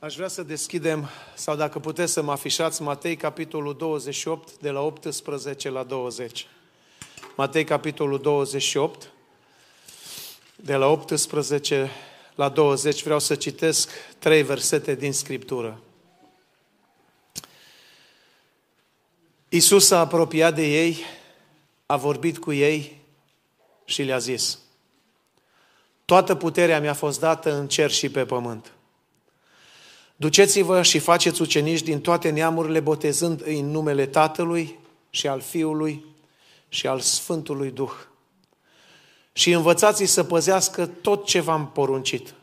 Aș vrea să deschidem, sau dacă puteți să mă afișați, Matei, capitolul 28, de la 18 la 20. Matei, capitolul 28, de la 18 la 20, vreau să citesc trei versete din Scriptură. Iisus s-a apropiat de ei, a vorbit cu ei și le-a zis, Toată puterea mi-a fost dată în cer și pe pământ. Duceți-vă și faceți ucenici din toate neamurile, botezând în numele Tatălui și al Fiului și al Sfântului Duh. Și învățați-i să păzească tot ce v-am poruncit.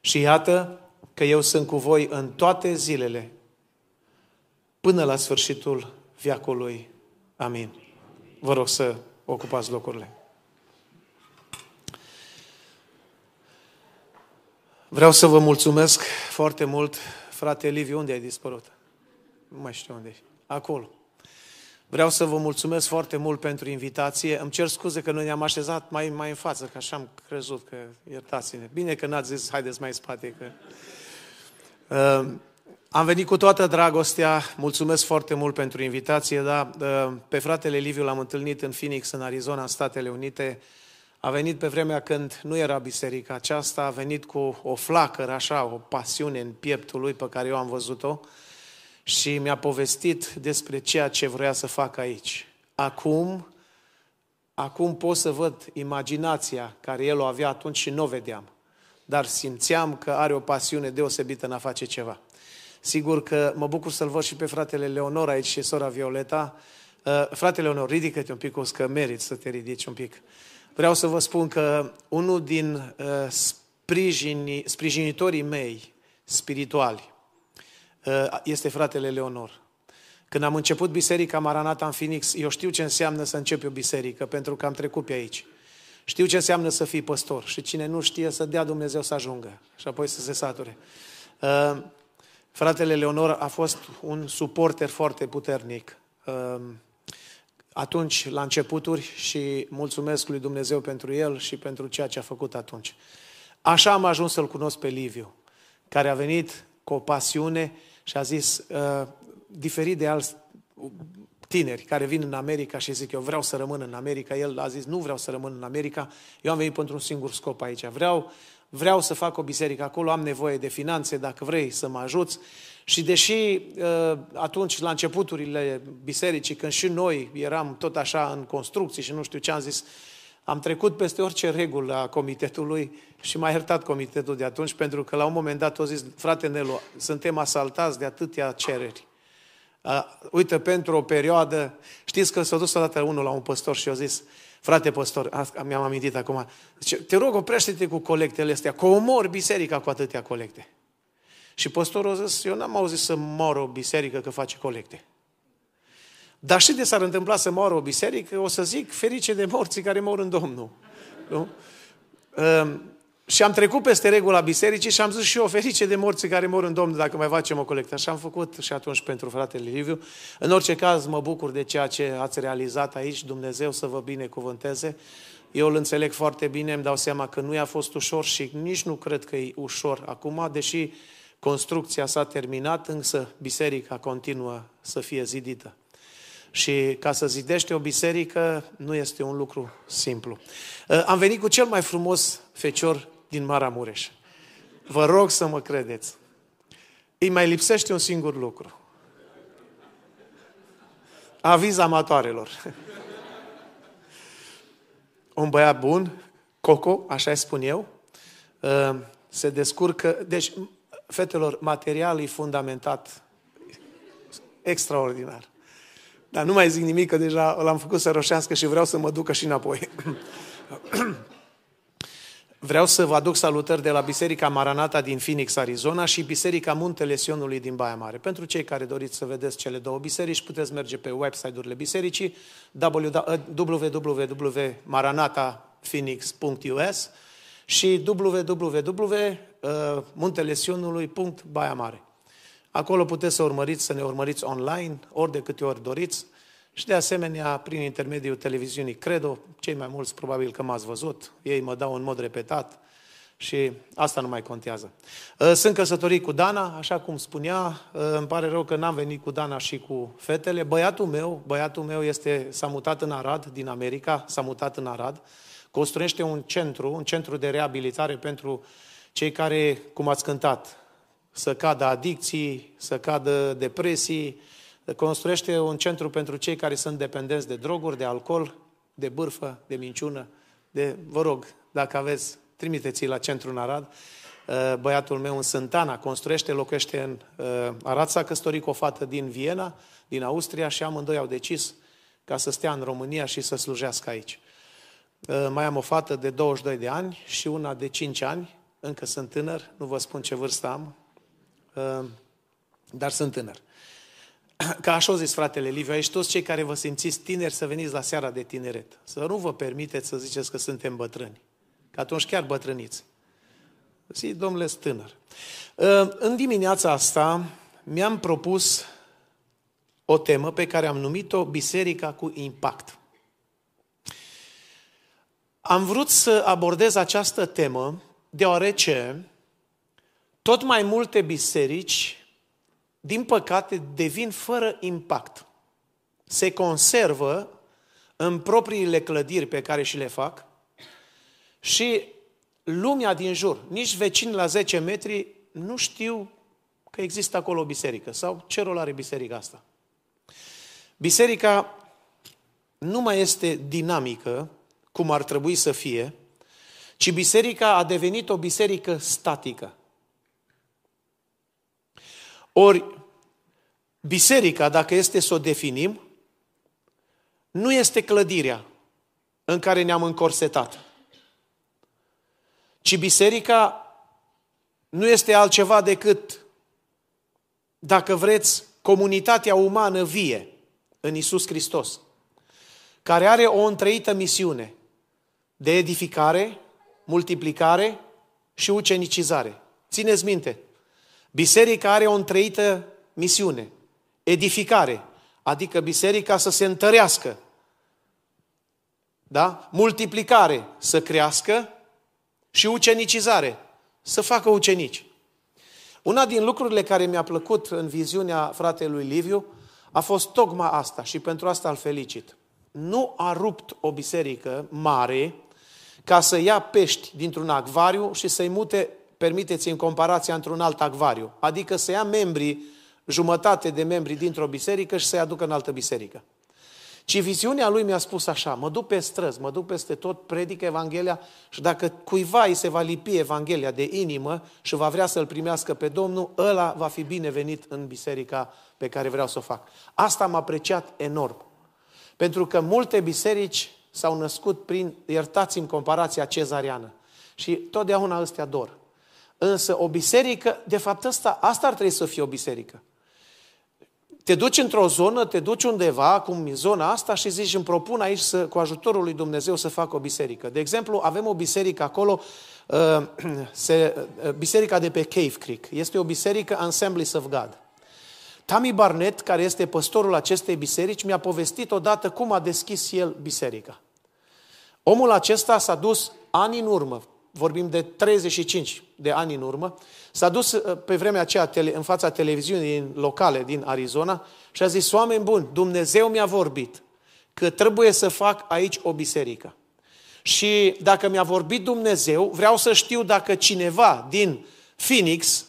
Și iată că eu sunt cu voi în toate zilele, până la sfârșitul viacului. Amin. Vă rog să ocupați locurile. Vreau să vă mulțumesc foarte mult, frate Liviu, unde ai dispărut? Nu mai știu unde e. Acolo. Vreau să vă mulțumesc foarte mult pentru invitație. Îmi cer scuze că noi ne-am așezat mai, mai în față, că așa am crezut că iertați-ne. Bine că n-ați zis, haideți mai în spate. Că... Uh, am venit cu toată dragostea, mulțumesc foarte mult pentru invitație, da? Uh, pe fratele Liviu l-am întâlnit în Phoenix, în Arizona, în Statele Unite. A venit pe vremea când nu era biserica aceasta, a venit cu o flacără, așa, o pasiune în pieptul lui pe care eu am văzut-o și mi-a povestit despre ceea ce vrea să facă aici. Acum, acum pot să văd imaginația care el o avea atunci și nu o vedeam. Dar simțeam că are o pasiune deosebită în a face ceva. Sigur că mă bucur să-l văd și pe fratele Leonor aici și sora Violeta. Uh, fratele Leonor, ridică-te un pic, o că merit să te ridici un pic. Vreau să vă spun că unul din uh, sprijini, sprijinitorii mei spirituali uh, este fratele Leonor. Când am început Biserica Maranata în Phoenix, eu știu ce înseamnă să începi o biserică, pentru că am trecut pe aici. Știu ce înseamnă să fii păstor și cine nu știe să dea Dumnezeu să ajungă și apoi să se sature. Uh, fratele Leonor a fost un suporter foarte puternic. Uh, atunci, la începuturi, și mulțumesc lui Dumnezeu pentru el și pentru ceea ce a făcut atunci. Așa am ajuns să-l cunosc pe Liviu, care a venit cu o pasiune și a zis, uh, diferit de alți tineri care vin în America și zic eu vreau să rămân în America, el a zis nu vreau să rămân în America, eu am venit pentru un singur scop aici, vreau, vreau să fac o biserică acolo, am nevoie de finanțe, dacă vrei să mă ajuți și deși uh, atunci, la începuturile bisericii, când și noi eram tot așa în construcții și nu știu ce am zis, am trecut peste orice regulă a comitetului și m-a iertat comitetul de atunci, pentru că la un moment dat o zis, frate Nelu, suntem asaltați de atâtea cereri. Uh, uite, pentru o perioadă, știți că s-a dus odată unul la un păstor și a zis, frate păstor, mi-am amintit acum, zice, te rog, oprește-te cu colectele astea, că omor biserica cu atâtea colecte. Și păstorul a zis, eu n-am auzit să moară o biserică că face colecte. Dar și de s-ar întâmpla să moară o biserică, o să zic, ferice de morții care mor în Domnul. Nu? Um, și am trecut peste regula bisericii și am zis și eu, ferice de morții care mor în Domnul dacă mai facem o colectă. Și am făcut și atunci pentru fratele Liviu. În orice caz, mă bucur de ceea ce ați realizat aici. Dumnezeu să vă binecuvânteze. Eu îl înțeleg foarte bine, îmi dau seama că nu i-a fost ușor și nici nu cred că e ușor acum, deși Construcția s-a terminat, însă biserica continuă să fie zidită. Și ca să zidește o biserică nu este un lucru simplu. Uh, am venit cu cel mai frumos fecior din Maramureș. Vă rog să mă credeți. Îi mai lipsește un singur lucru. Aviz amatoarelor. Un băiat bun, Coco, așa spun eu, uh, se descurcă. Deci, fetelor, material e fundamentat extraordinar. Dar nu mai zic nimic, că deja l-am făcut să roșească și vreau să mă ducă și înapoi. Vreau să vă aduc salutări de la Biserica Maranata din Phoenix, Arizona și Biserica Muntele Sionului din Baia Mare. Pentru cei care doriți să vedeți cele două biserici, puteți merge pe website-urile bisericii www.maranataphoenix.us și www.muntelesiunului.baia Acolo puteți să urmăriți, să ne urmăriți online, ori de câte ori doriți, și de asemenea, prin intermediul televiziunii Credo, cei mai mulți probabil că m-ați văzut, ei mă dau în mod repetat și asta nu mai contează. Uh, sunt căsătorit cu Dana, așa cum spunea, uh, îmi pare rău că n-am venit cu Dana și cu fetele. Băiatul meu, băiatul meu este, s-a mutat în Arad, din America, s-a mutat în Arad, construiește un centru, un centru de reabilitare pentru cei care, cum ați cântat, să cadă adicții, să cadă depresii, construiește un centru pentru cei care sunt dependenți de droguri, de alcool, de bârfă, de minciună, de, vă rog, dacă aveți, trimiteți la centru în Arad. Uh, băiatul meu în Sântana construiește, locuiește în uh, Arad, s-a căsătorit cu o fată din Viena, din Austria și amândoi au decis ca să stea în România și să slujească aici. Uh, mai am o fată de 22 de ani și una de 5 ani, încă sunt tânăr, nu vă spun ce vârstă am, dar sunt tânăr. Ca așa au zis fratele Liviu, aici toți cei care vă simțiți tineri să veniți la seara de tineret. Să nu vă permiteți să ziceți că suntem bătrâni. Că atunci chiar bătrâniți. Zi, domnule, tânăr. În dimineața asta mi-am propus o temă pe care am numit-o Biserica cu impact. Am vrut să abordez această temă deoarece tot mai multe biserici din păcate, devin fără impact. Se conservă în propriile clădiri pe care și le fac și lumea din jur, nici vecini la 10 metri, nu știu că există acolo o biserică sau ce rol are biserica asta. Biserica nu mai este dinamică, cum ar trebui să fie, ci biserica a devenit o biserică statică. Ori, biserica, dacă este să o definim, nu este clădirea în care ne-am încorsetat, ci biserica nu este altceva decât, dacă vreți, comunitatea umană vie în Isus Hristos, care are o întreită misiune de edificare, multiplicare și ucenicizare. Țineți minte, Biserica are o întreită misiune, edificare, adică biserica să se întărească, da? multiplicare, să crească și ucenicizare, să facă ucenici. Una din lucrurile care mi-a plăcut în viziunea fratelui Liviu a fost tocmai asta și pentru asta îl felicit. Nu a rupt o biserică mare ca să ia pești dintr-un acvariu și să-i mute permiteți în comparația într-un alt acvariu. Adică să ia membrii, jumătate de membri dintr-o biserică și să-i aducă în altă biserică. Ci viziunea lui mi-a spus așa, mă duc pe străzi, mă duc peste tot, predic Evanghelia și dacă cuiva îi se va lipi Evanghelia de inimă și va vrea să-L primească pe Domnul, ăla va fi binevenit în biserica pe care vreau să o fac. Asta m-a apreciat enorm. Pentru că multe biserici s-au născut prin, iertați-mi comparația cezariană. Și totdeauna ăstea dor. Însă o biserică, de fapt asta, asta ar trebui să fie o biserică. Te duci într-o zonă, te duci undeva, cum e zona asta, și zici, îmi propun aici să, cu ajutorul lui Dumnezeu să fac o biserică. De exemplu, avem o biserică acolo, uh, se, uh, biserica de pe Cave Creek. Este o biserică Assemblies of God. Tammy Barnett, care este păstorul acestei biserici, mi-a povestit odată cum a deschis el biserica. Omul acesta s-a dus ani în urmă, vorbim de 35 de ani în urmă, s-a dus uh, pe vremea aceea în fața televiziunii locale din Arizona și a zis, oameni buni, Dumnezeu mi-a vorbit că trebuie să fac aici o biserică. Și dacă mi-a vorbit Dumnezeu, vreau să știu dacă cineva din Phoenix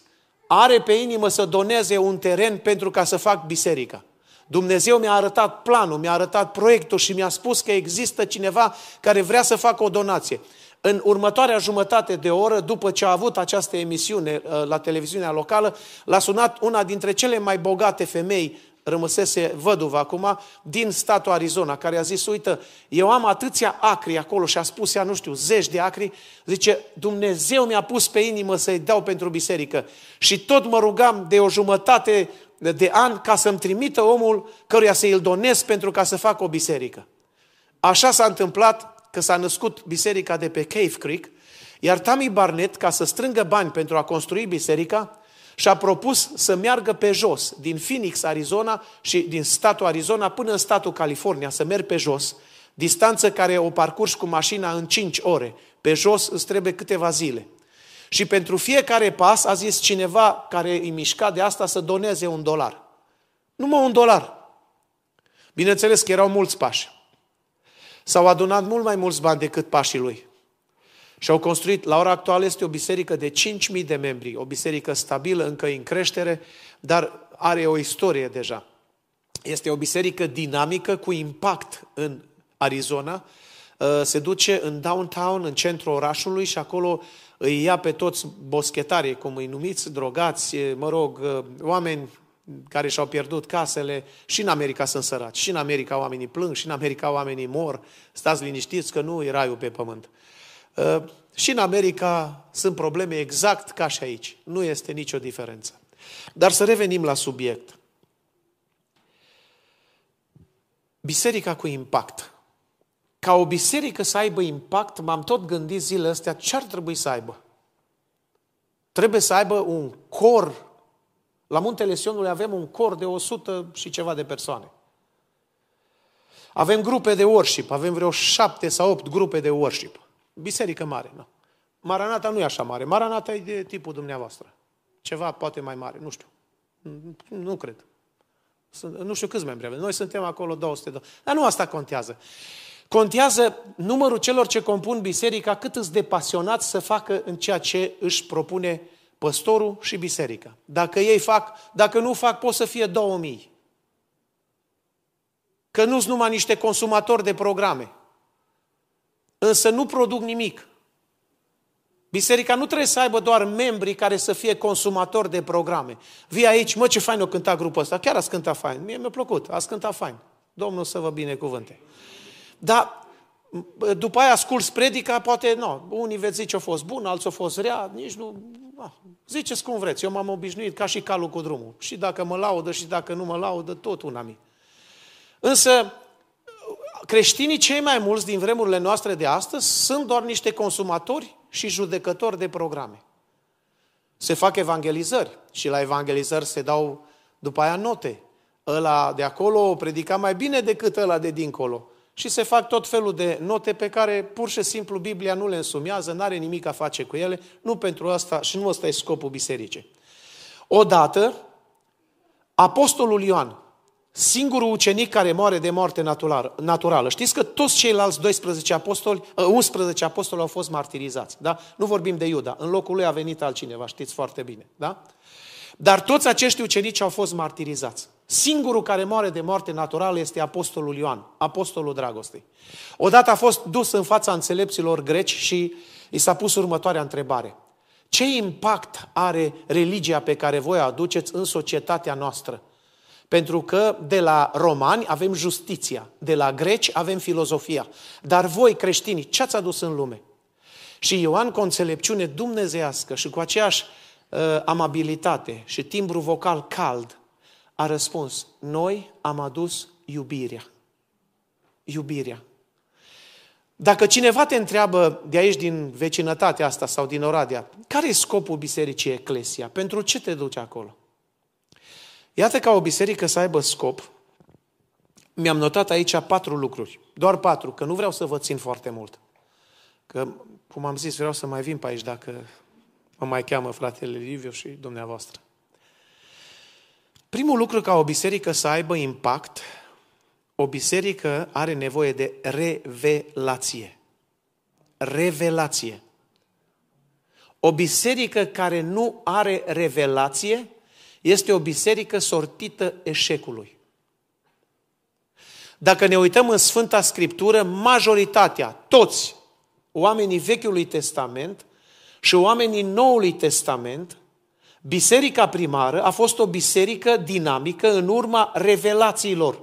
are pe inimă să doneze un teren pentru ca să fac biserica. Dumnezeu mi-a arătat planul, mi-a arătat proiectul și mi-a spus că există cineva care vrea să facă o donație. În următoarea jumătate de oră, după ce a avut această emisiune uh, la televiziunea locală, l-a sunat una dintre cele mai bogate femei rămăsese văduva acum, din statul Arizona, care a zis, uite, eu am atâția acri acolo și a spus ea, nu știu, zeci de acri, zice, Dumnezeu mi-a pus pe inimă să-i dau pentru biserică. Și tot mă rugam de o jumătate de an ca să-mi trimită omul căruia să îl donez pentru ca să fac o biserică. Așa s-a întâmplat că s-a născut biserica de pe Cave Creek, iar Tammy Barnett, ca să strângă bani pentru a construi biserica, și-a propus să meargă pe jos, din Phoenix, Arizona și din statul Arizona până în statul California, să merg pe jos, distanță care o parcurs cu mașina în 5 ore. Pe jos îți trebuie câteva zile. Și pentru fiecare pas a zis cineva care îi mișca de asta să doneze un dolar. Numai un dolar. Bineînțeles că erau mulți pași. S-au adunat mult mai mulți bani decât pașii lui. Și au construit, la ora actuală este o biserică de 5.000 de membri, o biserică stabilă, încă în creștere, dar are o istorie deja. Este o biserică dinamică cu impact în Arizona. Uh, se duce în downtown, în centrul orașului și acolo îi ia pe toți boschetarii, cum îi numiți, drogați, mă rog, uh, oameni care și-au pierdut casele, și în America sunt săraci, și în America oamenii plâng, și în America oamenii mor. Stați liniștiți că nu e raiul pe pământ. Uh, și în America sunt probleme exact ca și aici. Nu este nicio diferență. Dar să revenim la subiect. Biserica cu impact. Ca o biserică să aibă impact, m-am tot gândit zilele astea ce ar trebui să aibă. Trebuie să aibă un cor. La Muntele Sionului avem un cor de 100 și ceva de persoane. Avem grupe de worship, avem vreo șapte sau opt grupe de worship. Biserică mare, nu. Maranata nu e așa mare. Maranata e de tipul dumneavoastră. Ceva poate mai mare, nu știu. Nu cred. Nu știu câți membri avem. Noi suntem acolo 200. De... Dar nu asta contează. Contează numărul celor ce compun biserica, cât îți de pasionați să facă în ceea ce își propune păstorul și biserica. Dacă ei fac, dacă nu fac, pot să fie 2000. Că nu sunt numai niște consumatori de programe. Însă nu produc nimic. Biserica nu trebuie să aibă doar membri care să fie consumatori de programe. Vii aici, mă, ce fain o cânta grupul ăsta. Chiar a cântat fain. Mie mi-a plăcut. A cântat fain. Domnul să vă binecuvânte. Dar după aia ascult predica, poate, nu, unii veți zice a fost bun, alții a fost rea, nici nu... Ah, ziceți cum vreți, eu m-am obișnuit ca și calul cu drumul. Și dacă mă laudă și dacă nu mă laudă, tot una mi. Însă, creștinii cei mai mulți din vremurile noastre de astăzi sunt doar niște consumatori și judecători de programe. Se fac evangelizări și la evangelizări se dau după aia note. Ăla de acolo predica mai bine decât ăla de dincolo. Și se fac tot felul de note pe care pur și simplu Biblia nu le însumează, nu are nimic a face cu ele, nu pentru asta și nu ăsta e scopul bisericii. Odată, Apostolul Ioan, singurul ucenic care moare de moarte naturală. Știți că toți ceilalți 12 apostoli, 11 ă, apostoli au fost martirizați. Da? Nu vorbim de Iuda. În locul lui a venit altcineva, știți foarte bine. Da? Dar toți acești ucenici au fost martirizați. Singurul care moare de moarte naturală este apostolul Ioan, apostolul dragostei. Odată a fost dus în fața înțelepților greci și i s-a pus următoarea întrebare. Ce impact are religia pe care voi o aduceți în societatea noastră? Pentru că de la romani avem justiția, de la greci avem filozofia. Dar voi, creștinii, ce ați adus în lume? Și Ioan, cu o înțelepciune dumnezească și cu aceeași uh, amabilitate și timbru vocal cald, a răspuns, noi am adus iubirea. Iubirea. Dacă cineva te întreabă de aici, din vecinătatea asta sau din Oradea, care e scopul Bisericii Eclesia? Pentru ce te duci acolo? Iată ca o biserică să aibă scop, mi-am notat aici patru lucruri. Doar patru, că nu vreau să vă țin foarte mult. Că, cum am zis, vreau să mai vin pe aici dacă mă mai cheamă fratele Liviu și dumneavoastră. Primul lucru ca o biserică să aibă impact, o biserică are nevoie de revelație. Revelație. O biserică care nu are revelație este o biserică sortită eșecului. Dacă ne uităm în Sfânta Scriptură, majoritatea, toți oamenii Vechiului Testament și oamenii Noului Testament, biserica primară a fost o biserică dinamică în urma revelațiilor.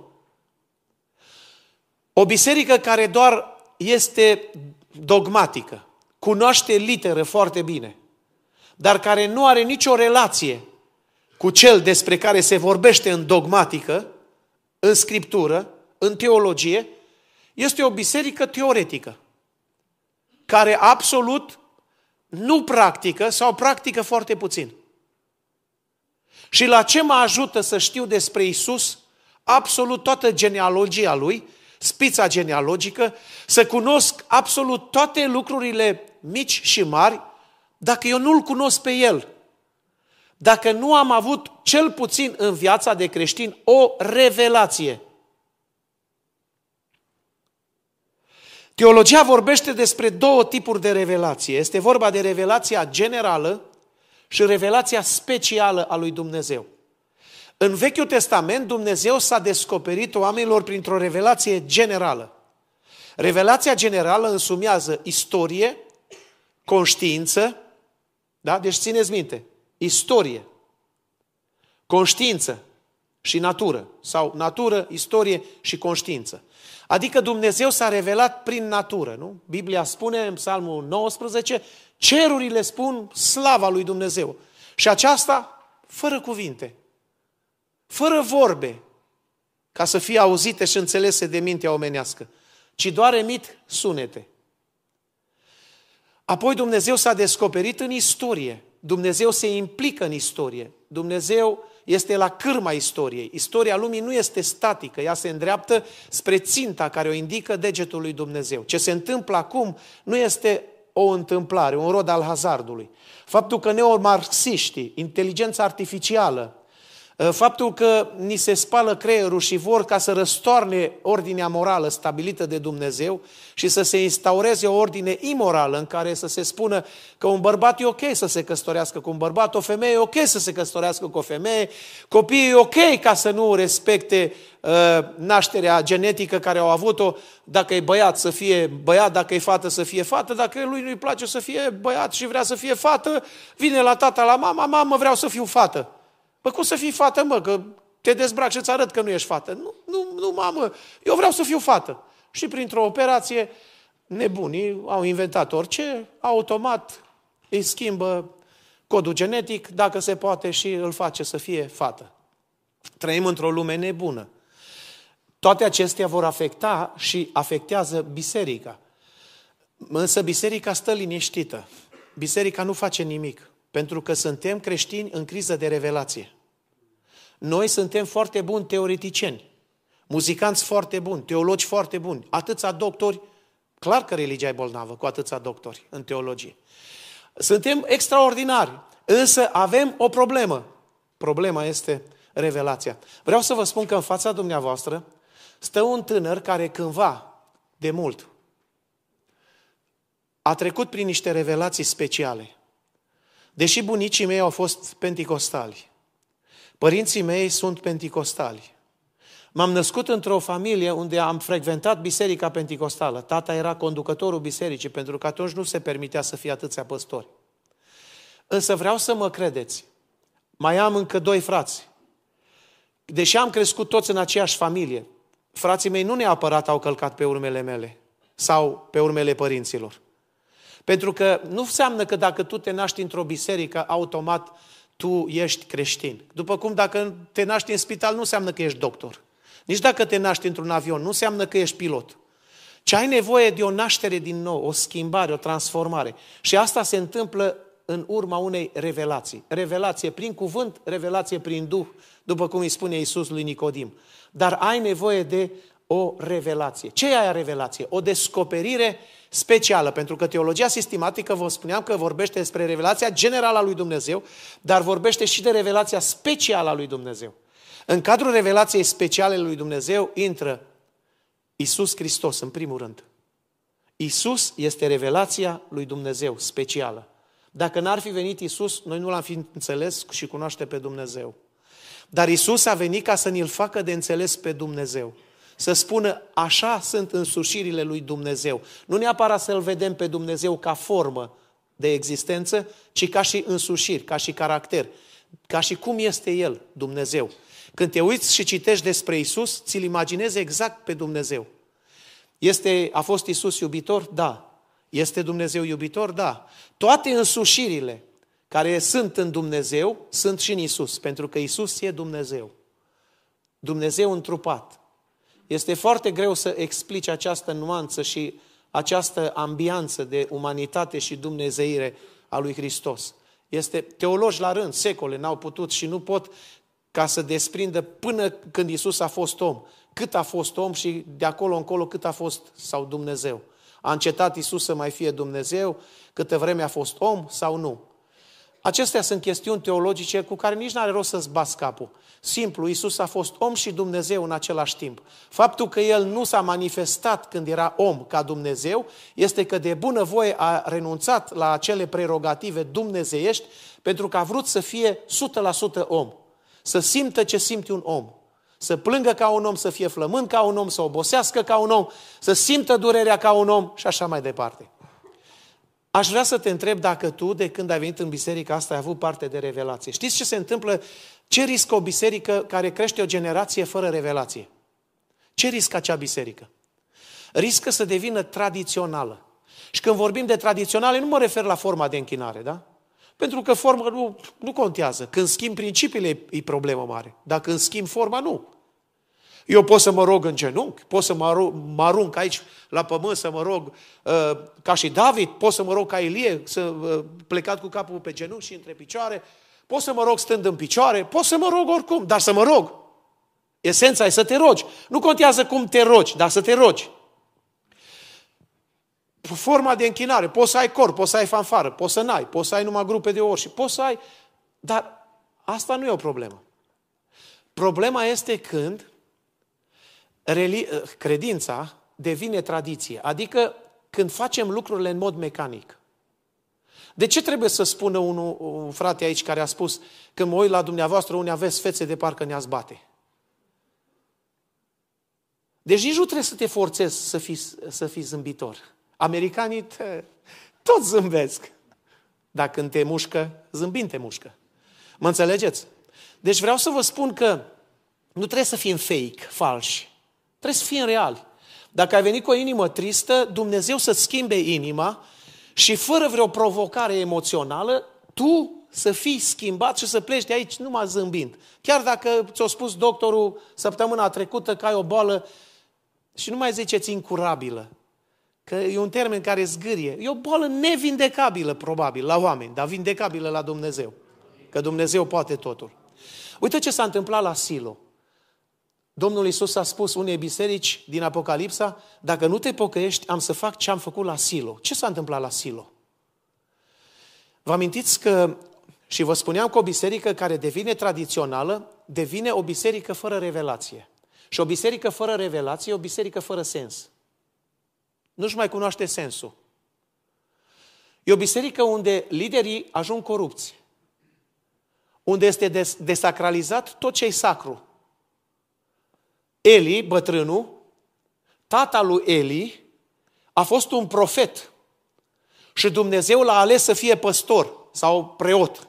O biserică care doar este dogmatică, cunoaște literă foarte bine, dar care nu are nicio relație cu cel despre care se vorbește în dogmatică, în scriptură, în teologie, este o biserică teoretică, care absolut nu practică sau practică foarte puțin. Și la ce mă ajută să știu despre Isus? Absolut toată genealogia lui, spița genealogică, să cunosc absolut toate lucrurile mici și mari dacă eu nu-L cunosc pe El, dacă nu am avut cel puțin în viața de creștin o revelație. Teologia vorbește despre două tipuri de revelație. Este vorba de revelația generală și revelația specială a lui Dumnezeu. În Vechiul Testament, Dumnezeu s-a descoperit oamenilor printr-o revelație generală. Revelația generală însumează istorie, conștiință, da? Deci țineți minte, istorie, conștiință și natură, sau natură, istorie și conștiință. Adică Dumnezeu s-a revelat prin natură, nu? Biblia spune în Psalmul 19, cerurile spun slava lui Dumnezeu. Și aceasta fără cuvinte, fără vorbe, ca să fie auzite și înțelese de mintea omenească, ci doar emit sunete. Apoi Dumnezeu s-a descoperit în istorie. Dumnezeu se implică în istorie. Dumnezeu este la cârma istoriei. Istoria lumii nu este statică, ea se îndreaptă spre ținta care o indică degetul lui Dumnezeu. Ce se întâmplă acum nu este o întâmplare, un rod al hazardului. Faptul că neomarxiștii, inteligența artificială, Ă, faptul că ni se spală creierul și vor ca să răstoarne ordinea morală stabilită de Dumnezeu și să se instaureze o ordine imorală în care să se spună că un bărbat e ok să se căsătorească cu un bărbat, o femeie e ok să se căsătorească cu o femeie, copiii e ok ca să nu respecte uh, nașterea genetică care au avut-o, dacă e băiat să fie băiat, dacă e fată să fie fată, dacă lui nu-i place să fie băiat și vrea să fie fată, vine la tata, la mama, mamă vreau să fiu fată. Păi cum să fii fată, mă, că te dezbrac și îți arăt că nu ești fată. Nu, nu, nu, mamă, eu vreau să fiu fată. Și printr-o operație, nebunii au inventat orice, automat îi schimbă codul genetic, dacă se poate, și îl face să fie fată. Trăim într-o lume nebună. Toate acestea vor afecta și afectează biserica. Însă biserica stă liniștită. Biserica nu face nimic, pentru că suntem creștini în criză de revelație. Noi suntem foarte buni teoreticieni, muzicanți foarte buni, teologi foarte buni, atâția doctori, clar că religia e bolnavă cu atâția doctori în teologie. Suntem extraordinari, însă avem o problemă. Problema este revelația. Vreau să vă spun că în fața dumneavoastră stă un tânăr care cândva, de mult, a trecut prin niște revelații speciale. Deși bunicii mei au fost penticostali, Părinții mei sunt penticostali. M-am născut într-o familie unde am frecventat biserica penticostală. Tata era conducătorul bisericii, pentru că atunci nu se permitea să fie atâția păstori. Însă vreau să mă credeți, mai am încă doi frați. Deși am crescut toți în aceeași familie, frații mei nu neapărat au călcat pe urmele mele sau pe urmele părinților. Pentru că nu înseamnă că dacă tu te naști într-o biserică, automat tu ești creștin. După cum dacă te naști în spital, nu înseamnă că ești doctor. Nici dacă te naști într-un avion, nu înseamnă că ești pilot. Ce ai nevoie de o naștere din nou, o schimbare, o transformare. Și asta se întâmplă în urma unei revelații. Revelație prin cuvânt, revelație prin Duh, după cum îi spune Iisus lui Nicodim. Dar ai nevoie de o revelație. Ce e aia revelație? O descoperire specială, pentru că teologia sistematică, vă spuneam că vorbește despre revelația generală a lui Dumnezeu, dar vorbește și de revelația specială a lui Dumnezeu. În cadrul revelației speciale lui Dumnezeu intră Isus Hristos, în primul rând. Isus este revelația lui Dumnezeu specială. Dacă n-ar fi venit Isus, noi nu l-am fi înțeles și cunoaște pe Dumnezeu. Dar Isus a venit ca să ne-l facă de înțeles pe Dumnezeu să spună așa sunt însușirile lui Dumnezeu. Nu neapărat să-L vedem pe Dumnezeu ca formă de existență, ci ca și însușiri, ca și caracter, ca și cum este El, Dumnezeu. Când te uiți și citești despre Isus, ți-l imaginezi exact pe Dumnezeu. Este, a fost Isus iubitor? Da. Este Dumnezeu iubitor? Da. Toate însușirile care sunt în Dumnezeu sunt și în Isus, pentru că Isus e Dumnezeu. Dumnezeu întrupat. Este foarte greu să explici această nuanță și această ambianță de umanitate și dumnezeire a lui Hristos. Este teologi la rând, secole, n-au putut și nu pot ca să desprindă până când Isus a fost om, cât a fost om și de acolo încolo cât a fost sau Dumnezeu. A încetat Isus să mai fie Dumnezeu? Câte vreme a fost om sau nu? Acestea sunt chestiuni teologice cu care nici nu are rost să-ți bați capul. Simplu, Isus a fost om și Dumnezeu în același timp. Faptul că El nu s-a manifestat când era om ca Dumnezeu, este că de bună voie a renunțat la acele prerogative dumnezeiești pentru că a vrut să fie 100% om. Să simtă ce simte un om. Să plângă ca un om, să fie flămând ca un om, să obosească ca un om, să simtă durerea ca un om și așa mai departe. Aș vrea să te întreb dacă tu, de când ai venit în biserica asta, ai avut parte de revelație. Știți ce se întâmplă? Ce riscă o biserică care crește o generație fără revelație? Ce riscă acea biserică? Riscă să devină tradițională. Și când vorbim de tradiționale, nu mă refer la forma de închinare, da? Pentru că forma nu, nu contează. Când schimb principiile, e problemă mare. Dar când schimb forma, nu. Eu pot să mă rog în genunchi, pot să mă, rog, mă arunc aici la pământ, să mă rog uh, ca și David, pot să mă rog ca Ilie, să, uh, plecat cu capul pe genunchi și între picioare, pot să mă rog stând în picioare, pot să mă rog oricum, dar să mă rog. Esența e să te rogi. Nu contează cum te rogi, dar să te rogi. Forma de închinare, poți să ai cor, poți să ai fanfară, poți să n-ai, poți să ai numai grupe de orși și poți să ai... Dar asta nu e o problemă. Problema este când credința devine tradiție, adică când facem lucrurile în mod mecanic. De ce trebuie să spună unul, un frate aici care a spus că mă uit la dumneavoastră unde aveți fețe de parcă ne bate? Deci nici nu trebuie să te forțezi să fii, să fii zâmbitor. Americanii te, tot zâmbesc. Dar când te mușcă, zâmbind te mușcă. Mă înțelegeți? Deci vreau să vă spun că nu trebuie să fim fake, falși. Trebuie să fim reali. Dacă ai venit cu o inimă tristă, Dumnezeu să-ți schimbe inima și fără vreo provocare emoțională, tu să fii schimbat și să pleci de aici numai zâmbind. Chiar dacă ți-a spus doctorul săptămâna trecută că ai o boală și nu mai ziceți incurabilă, că e un termen care zgârie. E o boală nevindecabilă, probabil, la oameni, dar vindecabilă la Dumnezeu. Că Dumnezeu poate totul. Uite ce s-a întâmplat la Silo. Domnul Isus a spus unei biserici din Apocalipsa, dacă nu te pocăiești, am să fac ce am făcut la Silo. Ce s-a întâmplat la Silo? Vă amintiți că, și vă spuneam că o biserică care devine tradițională, devine o biserică fără revelație. Și o biserică fără revelație e o biserică fără sens. Nu-și mai cunoaște sensul. E o biserică unde liderii ajung corupți. Unde este desacralizat tot ce e sacru. Eli, bătrânul, tata lui Eli, a fost un profet și Dumnezeu l-a ales să fie păstor sau preot.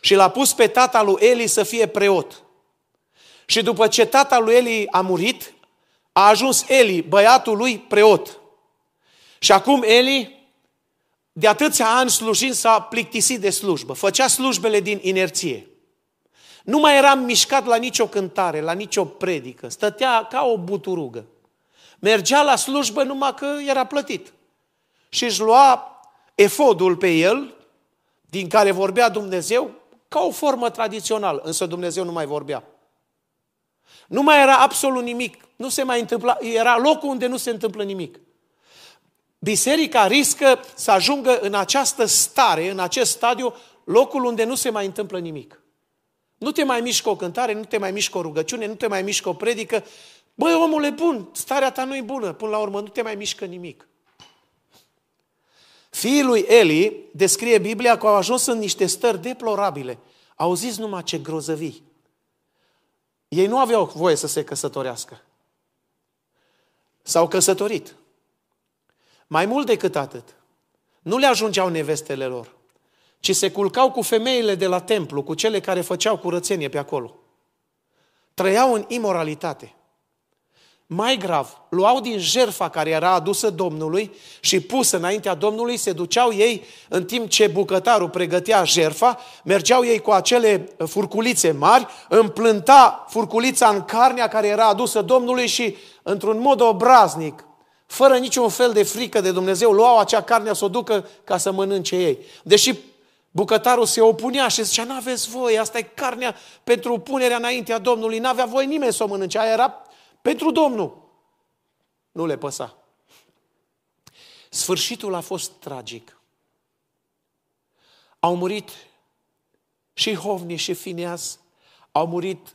Și l-a pus pe tata lui Eli să fie preot. Și după ce tata lui Eli a murit, a ajuns Eli, băiatul lui, preot. Și acum Eli, de atâția ani slujind, s-a plictisit de slujbă. Făcea slujbele din inerție. Nu mai era mișcat la nicio cântare, la nicio predică. Stătea ca o buturugă. Mergea la slujbă numai că era plătit. Și își lua efodul pe el, din care vorbea Dumnezeu, ca o formă tradițională. Însă Dumnezeu nu mai vorbea. Nu mai era absolut nimic. Nu se mai întâmpla. Era locul unde nu se întâmplă nimic. Biserica riscă să ajungă în această stare, în acest stadiu, locul unde nu se mai întâmplă nimic. Nu te mai mișcă o cântare, nu te mai mișcă o rugăciune, nu te mai mișcă o predică. Băi, omule bun, starea ta nu e bună. Până la urmă, nu te mai mișcă nimic. Fiii lui Eli, descrie Biblia că au ajuns în niște stări deplorabile. Au zis numai ce grozăvii. Ei nu aveau voie să se căsătorească. S-au căsătorit. Mai mult decât atât, nu le ajungeau nevestele lor ci se culcau cu femeile de la templu, cu cele care făceau curățenie pe acolo. Trăiau în imoralitate. Mai grav, luau din jerfa care era adusă Domnului și pusă înaintea Domnului, se duceau ei în timp ce bucătarul pregătea jerfa, mergeau ei cu acele furculițe mari, împlânta furculița în carnea care era adusă Domnului și, într-un mod obraznic, fără niciun fel de frică de Dumnezeu, luau acea carne să o ducă ca să mănânce ei. Deși Bucătarul se opunea și zicea, nu aveți voie, asta e carnea pentru punerea înaintea Domnului, n-avea voie nimeni să o mănânce, aia era pentru Domnul. Nu le păsa. Sfârșitul a fost tragic. Au murit și Hovni și Fineas, au murit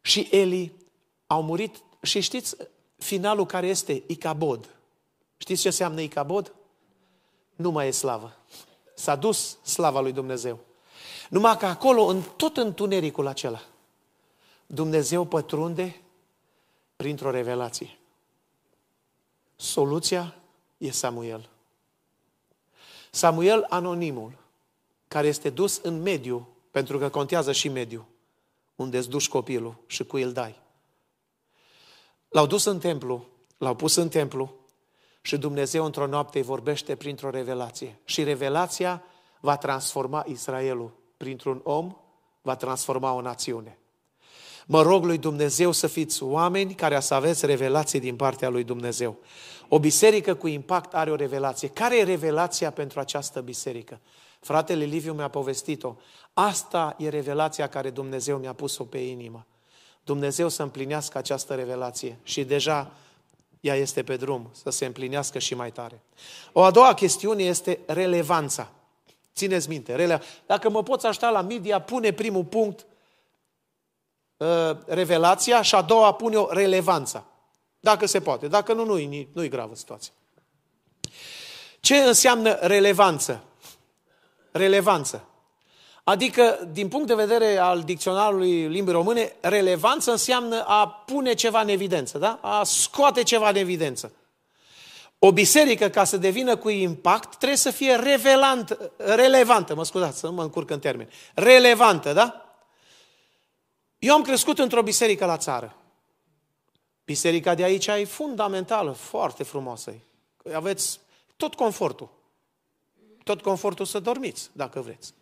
și Eli, au murit și știți finalul care este? Icabod. Știți ce înseamnă Icabod? Nu mai e slavă. S-a dus slava lui Dumnezeu. Numai că acolo, în tot întunericul acela, Dumnezeu pătrunde printr-o revelație. Soluția e Samuel. Samuel anonimul, care este dus în mediu, pentru că contează și mediu, unde îți duci copilul și cu el dai. L-au dus în templu, l-au pus în templu și Dumnezeu într-o noapte îi vorbește printr-o revelație. Și revelația va transforma Israelul. Printr-un om va transforma o națiune. Mă rog lui Dumnezeu să fiți oameni care să aveți revelații din partea lui Dumnezeu. O biserică cu impact are o revelație. Care e revelația pentru această biserică? Fratele Liviu mi-a povestit-o. Asta e revelația care Dumnezeu mi-a pus-o pe inimă. Dumnezeu să împlinească această revelație și deja ea este pe drum să se împlinească și mai tare. O a doua chestiune este relevanța. Țineți minte, rele... dacă mă poți aștepta la media, pune primul punct uh, revelația și a doua pune o relevanța. Dacă se poate. Dacă nu, nu-i, nu-i gravă situația. Ce înseamnă relevanță? Relevanță. Adică, din punct de vedere al dicționarului limbii române, relevanță înseamnă a pune ceva în evidență, da? a scoate ceva în evidență. O biserică, ca să devină cu impact, trebuie să fie revelant, relevantă, mă scuzați, să nu mă încurc în termeni. Relevantă, da? Eu am crescut într-o biserică la țară. Biserica de aici e fundamentală, foarte frumoasă. Aveți tot confortul. Tot confortul să dormiți, dacă vreți.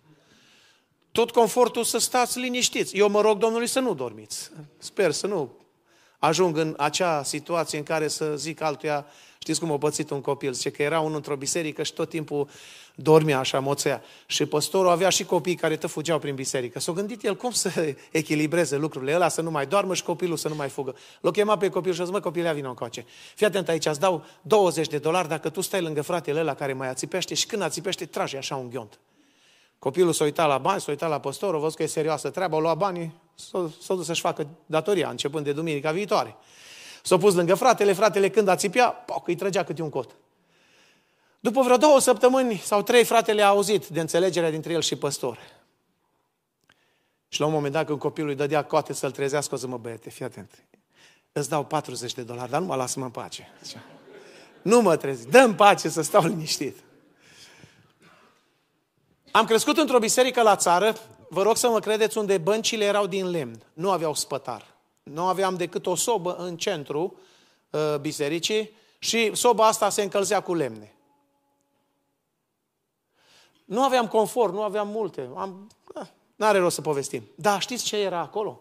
Tot confortul să stați liniștiți. Eu mă rog Domnului să nu dormiți. Sper să nu ajung în acea situație în care să zic altuia, știți cum a pățit un copil, zice că era unul într-o biserică și tot timpul dormea așa, moțea. Și păstorul avea și copii care te fugeau prin biserică. S-a gândit el cum să echilibreze lucrurile, ăla să nu mai doarmă și copilul să nu mai fugă. L-a chemat pe copil și a zis, mă, copilea, vină încoace. Fii atent aici, îți dau 20 de dolari dacă tu stai lângă fratele ăla care mai ațipește și când ațipește, trage așa un ghiont. Copilul s-a uitat la bani, s-a uitat la păstor, a văzut că e serioasă treaba, a luat banii, s-a, s-a dus să-și facă datoria, începând de duminica viitoare. S-a pus lângă fratele, fratele când a țipia, poc, îi trăgea câte un cot. După vreo două săptămâni sau trei, fratele a auzit de înțelegerea dintre el și păstor. Și la un moment dat, când copilul îi dădea coate să-l trezească, o să mă băiete, fii atent. Îți dau 40 de dolari, dar nu mă lasă-mă în pace. Zicea. Nu mă trezi, dă pace să stau liniștit. Am crescut într-o biserică la țară, vă rog să mă credeți, unde băncile erau din lemn, nu aveau spătar. Nu aveam decât o sobă în centru uh, bisericii și soba asta se încălzea cu lemne. Nu aveam confort, nu aveam multe. Am, ah, n-are rost să povestim. Dar știți ce era acolo?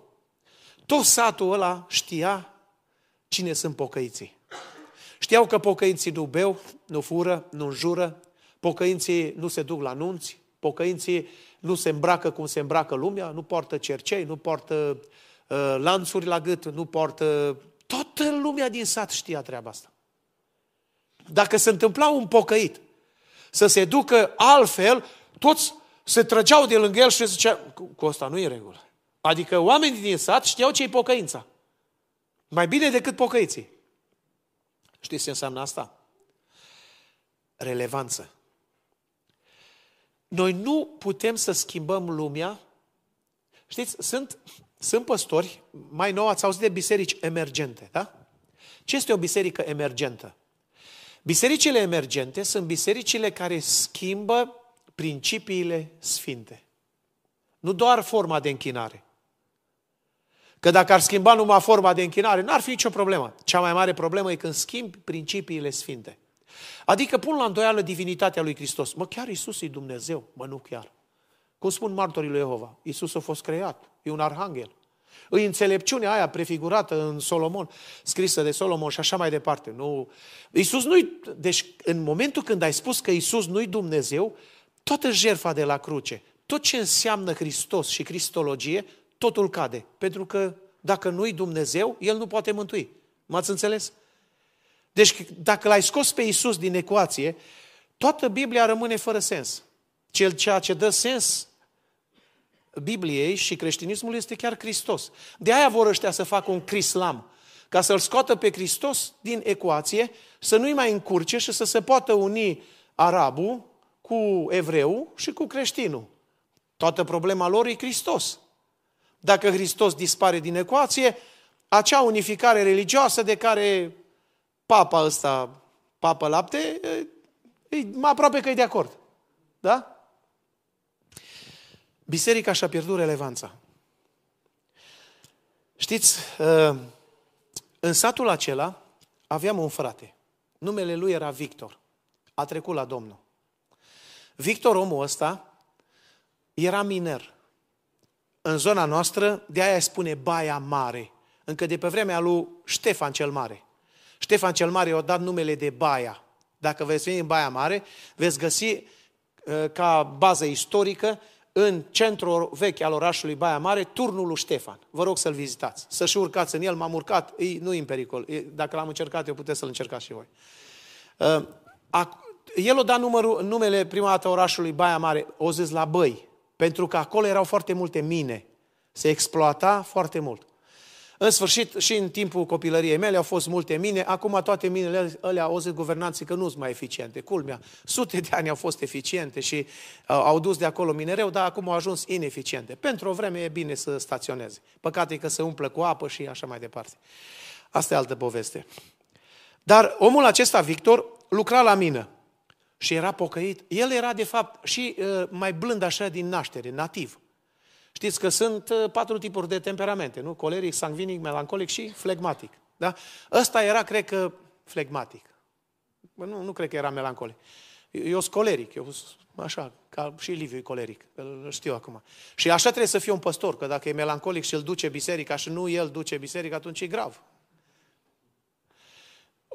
Tot satul ăla știa cine sunt pocăiții. Știau că pocăinții nu beau, nu fură, nu înjură, pocăinții nu se duc la nunți, Pocăinții nu se îmbracă cum se îmbracă lumea, nu poartă cercei, nu poartă uh, lanțuri la gât, nu poartă... Toată lumea din sat știa treaba asta. Dacă se întâmpla un pocăit să se ducă altfel, toți se trăgeau de lângă el și zicea, cu, cu asta nu e regulă. Adică oamenii din sat știau ce e pocăința. Mai bine decât pocăiții. Știți ce înseamnă asta? Relevanță. Noi nu putem să schimbăm lumea. Știți, sunt, sunt păstori, mai nou ați auzit de biserici emergente, da? Ce este o biserică emergentă? Bisericile emergente sunt bisericile care schimbă principiile sfinte. Nu doar forma de închinare. Că dacă ar schimba numai forma de închinare, n-ar fi nicio problemă. Cea mai mare problemă e când schimbi principiile sfinte. Adică pun la îndoială divinitatea lui Hristos. Mă, chiar Isus e Dumnezeu? Mă, nu chiar. Cum spun martorii lui Jehova, Isus a fost creat, e un arhanghel. Îi înțelepciunea aia prefigurată în Solomon, scrisă de Solomon și așa mai departe. Nu. Isus nu Deci în momentul când ai spus că Isus nu-i Dumnezeu, toată jertfa de la cruce, tot ce înseamnă Hristos și Cristologie, totul cade. Pentru că dacă nu-i Dumnezeu, El nu poate mântui. M-ați înțeles? Deci dacă l-ai scos pe Isus din ecuație, toată Biblia rămâne fără sens. Cel ceea ce dă sens Bibliei și creștinismului este chiar Hristos. De aia vor ăștia să facă un crislam, ca să-L scoată pe Hristos din ecuație, să nu-i mai încurce și să se poată uni arabul cu evreu și cu creștinul. Toată problema lor e Hristos. Dacă Hristos dispare din ecuație, acea unificare religioasă de care papa ăsta, papa lapte, e, mai aproape că e de acord. Da? Biserica și-a pierdut relevanța. Știți, ă, în satul acela aveam un frate. Numele lui era Victor. A trecut la Domnul. Victor, omul ăsta, era miner. În zona noastră, de aia spune Baia Mare. Încă de pe vremea lui Ștefan cel Mare. Ștefan cel Mare i-a dat numele de Baia. Dacă veți veni în Baia Mare, veți găsi uh, ca bază istorică în centrul vechi al orașului Baia Mare, turnul lui Ștefan. Vă rog să-l vizitați, să și urcați în el. M-am urcat, e, nu e în pericol. E, dacă l-am încercat, eu puteți să-l încercați și voi. Uh, el a dat numărul, numele prima dată orașului Baia Mare, o zis la Băi, pentru că acolo erau foarte multe mine. Se exploata foarte mult. În sfârșit, și în timpul copilăriei mele au fost multe mine, acum toate minele alea au zis guvernanții că nu sunt mai eficiente. Culmea, sute de ani au fost eficiente și uh, au dus de acolo minereu, dar acum au ajuns ineficiente. Pentru o vreme e bine să staționeze. Păcate că se umplă cu apă și așa mai departe. Asta e altă poveste. Dar omul acesta, Victor, lucra la mină și era pocăit. El era, de fapt, și uh, mai blând așa din naștere, nativ. Știți că sunt uh, patru tipuri de temperamente, nu? Coleric, sangvinic, melancolic și flegmatic. Da? Ăsta era, cred că, flegmatic. Bă, nu, nu cred că era melancolic. Eu sunt coleric, eu așa, ca și Liviu e coleric, îl știu acum. Și așa trebuie să fie un păstor, că dacă e melancolic și îl duce biserica și nu el duce biserica, atunci e grav.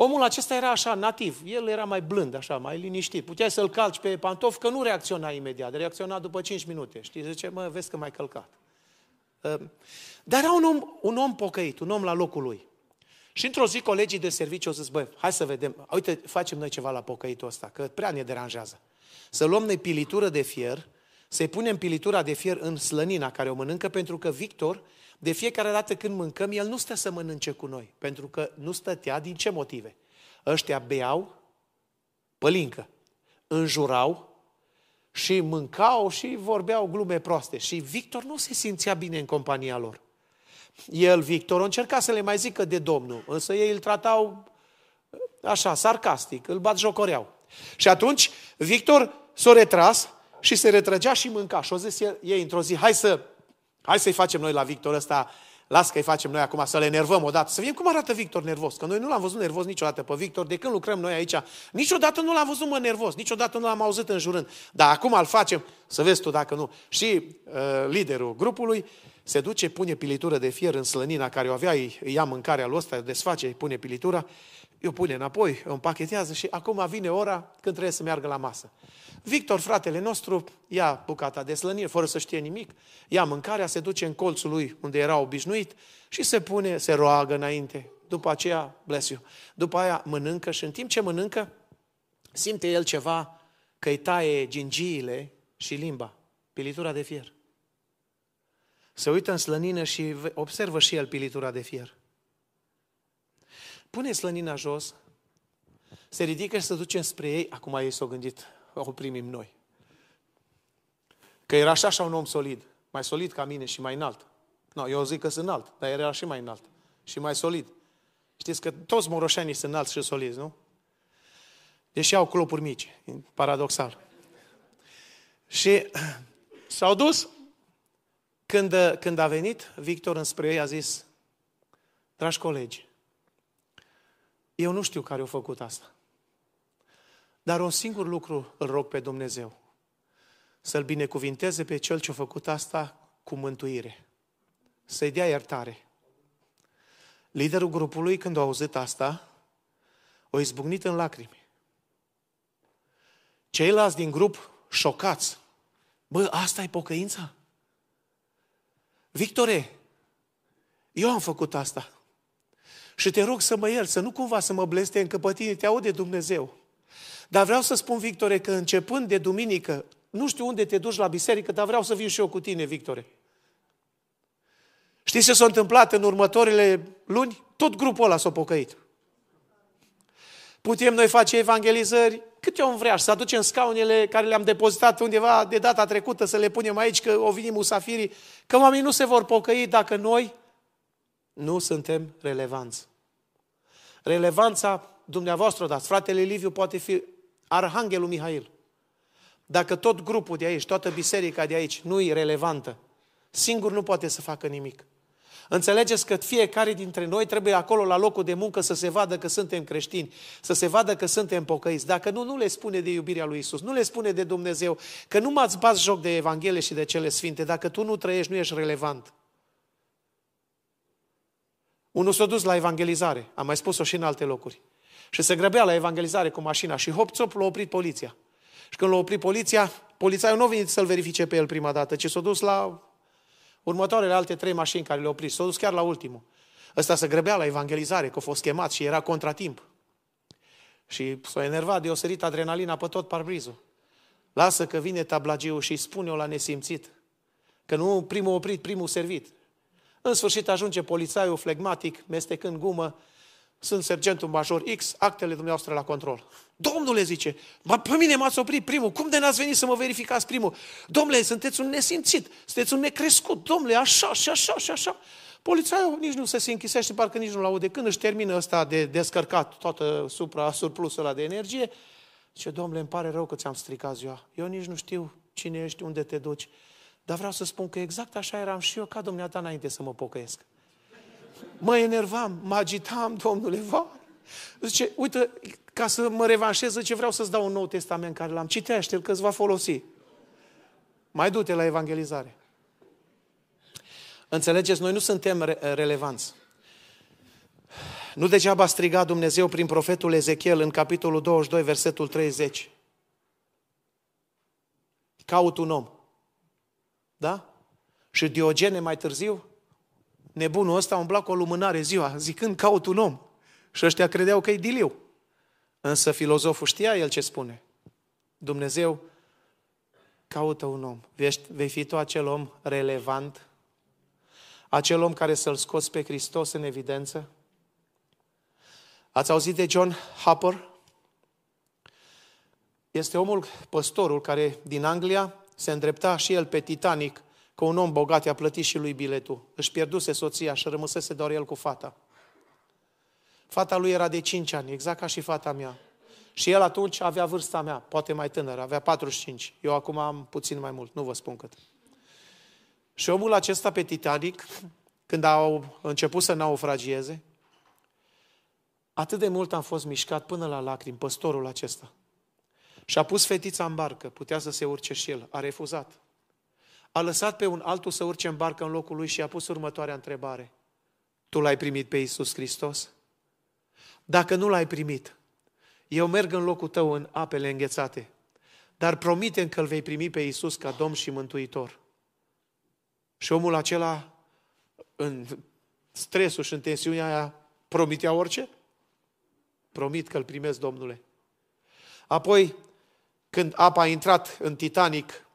Omul acesta era așa, nativ. El era mai blând, așa, mai liniștit. Puteai să-l calci pe pantof, că nu reacționa imediat. Reacționa după 5 minute. Știi, zice, mă, vezi că mai călcat. Ehm, dar era un om, un om pocăit, un om la locul lui. Și într-o zi colegii de serviciu au zis, băi, hai să vedem, uite, facem noi ceva la pocăitul ăsta, că prea ne deranjează. Să luăm noi pilitură de fier, să-i punem pilitura de fier în slănina care o mănâncă, pentru că Victor de fiecare dată când mâncăm, el nu stă să mănânce cu noi, pentru că nu stătea din ce motive? Ăștia beau pălincă, înjurau și mâncau și vorbeau glume proaste. Și Victor nu se simțea bine în compania lor. El, Victor, încerca să le mai zică de Domnul, însă ei îl tratau așa, sarcastic, îl bat jocoreau. Și atunci Victor s-a retras și se retrăgea și mânca. Și au zis ei într-o zi, hai să Hai să-i facem noi la Victor ăsta, las că-i facem noi acum, să le nervăm odată. Să vedem cum arată Victor nervos. Că noi nu l-am văzut nervos niciodată pe Victor. De când lucrăm noi aici, niciodată nu l-am văzut mă nervos. Niciodată nu l-am auzit în jurând. Dar acum îl facem, să vezi tu dacă nu. Și uh, liderul grupului se duce, pune pilitură de fier în slănina care o avea, îi ia mâncarea lui ăsta, desface, îi pune pilitura, eu pune înapoi, o împachetează și acum vine ora când trebuie să meargă la masă. Victor, fratele nostru, ia bucata de slănire, fără să știe nimic, ia mâncarea, se duce în colțul lui unde era obișnuit și se pune, se roagă înainte. După aceea, bless you, după aia mănâncă și în timp ce mănâncă, simte el ceva că îi taie gingiile și limba, pilitura de fier. Se uită în slănină și observă și el pilitura de fier. Pune slănina jos, se ridică și se duce spre ei. Acum ei s-au gândit, o primim noi. Că era așa așa un om solid, mai solid ca mine și mai înalt. No, eu zic că sunt înalt, dar era și mai înalt și mai solid. Știți că toți moroșanii sunt înalți și solizi, nu? Deși au clopuri mici, paradoxal. Și s-au dus, când, când a venit, Victor înspre ei a zis, dragi colegi, eu nu știu care a făcut asta. Dar un singur lucru îl rog pe Dumnezeu. Să-L binecuvinteze pe Cel ce a făcut asta cu mântuire. Să-i dea iertare. Liderul grupului, când a auzit asta, o izbucnit în lacrimi. Ceilalți din grup, șocați. Bă, asta e pocăința? Victore, eu am făcut asta. Și te rog să mă ierți, să nu cumva să mă bleste că pe tine te aude Dumnezeu. Dar vreau să spun, Victore, că începând de duminică, nu știu unde te duci la biserică, dar vreau să viu și eu cu tine, Victore. Știți ce s-a întâmplat în următoarele luni? Tot grupul ăla s-a pocăit. Putem noi face evangelizări cât eu vrea să aducem scaunele care le-am depozitat undeva de data trecută, să le punem aici, că o vinim musafirii, că oamenii nu se vor pocăi dacă noi nu suntem relevanți. Relevanța dumneavoastră dați. Fratele Liviu poate fi Arhanghelul Mihail. Dacă tot grupul de aici, toată biserica de aici nu e relevantă, singur nu poate să facă nimic. Înțelegeți că fiecare dintre noi trebuie acolo la locul de muncă să se vadă că suntem creștini, să se vadă că suntem pocăiți. Dacă nu, nu le spune de iubirea lui Isus, nu le spune de Dumnezeu, că nu m-ați bați joc de Evanghelie și de cele sfinte. Dacă tu nu trăiești, nu ești relevant. Unul s-a dus la evangelizare, am mai spus-o și în alte locuri. Și se grăbea la evangelizare cu mașina și hop, țop, l-a oprit poliția. Și când l-a oprit poliția, polițaiul nu a venit să-l verifice pe el prima dată, ci s-a dus la următoarele alte trei mașini care le-au oprit. S-a dus chiar la ultimul. Ăsta se grăbea la evangelizare, că a fost chemat și era contratimp. Și s-a enervat de o sărit adrenalina pe tot parbrizul. Lasă că vine tablagiul și îi spune-o la nesimțit. Că nu primul oprit, primul servit. În sfârșit ajunge polițaiul flegmatic, mestecând gumă, sunt sergentul major X, actele dumneavoastră la control. Domnule, zice, mă, pe mine m-ați oprit primul, cum de n-ați venit să mă verificați primul? Domnule, sunteți un nesimțit, sunteți un necrescut, domnule, așa și așa și așa. Polițaiul nici nu se închisește, parcă nici nu-l aude. Când își termină ăsta de descărcat toată supra surplusul ăla de energie, zice, domnule, îmi pare rău că ți-am stricat ziua. Eu nici nu știu cine ești, unde te duci. Dar vreau să spun că exact așa eram și eu ca dumneata înainte să mă pocăiesc. Mă enervam, mă agitam, domnule, va. Zice, uite, ca să mă revanșez, zice, vreau să-ți dau un nou testament care l-am. Citește-l că îți va folosi. Mai du-te la evangelizare. Înțelegeți, noi nu suntem re- relevanți. Nu degeaba striga Dumnezeu prin profetul Ezechiel în capitolul 22, versetul 30. Caut un om. Da? Și Diogene mai târziu, nebunul ăsta umbla cu o lumânare ziua, zicând caut un om. Și ăștia credeau că e diliu. Însă filozoful știa el ce spune. Dumnezeu caută un om. Vei fi tu acel om relevant? Acel om care să-L scoți pe Hristos în evidență? Ați auzit de John Hopper? Este omul, păstorul, care din Anglia se îndrepta și el pe Titanic, că un om bogat i-a plătit și lui biletul. Își pierduse soția și rămăsese doar el cu fata. Fata lui era de 5 ani, exact ca și fata mea. Și el atunci avea vârsta mea, poate mai tânără, avea 45. Eu acum am puțin mai mult, nu vă spun cât. Și omul acesta pe Titanic, când au început să naufragieze, atât de mult am fost mișcat până la lacrimi, păstorul acesta. Și a pus fetița în barcă, putea să se urce și el, a refuzat. A lăsat pe un altul să urce în barcă în locul lui și a pus următoarea întrebare. Tu l-ai primit pe Iisus Hristos? Dacă nu l-ai primit, eu merg în locul tău în apele înghețate, dar promite că îl vei primi pe Iisus ca Domn și Mântuitor. Și omul acela, în stresul și în tensiunea aia, promitea orice? Promit că îl primesc, Domnule. Apoi, când apa a intrat în Titanic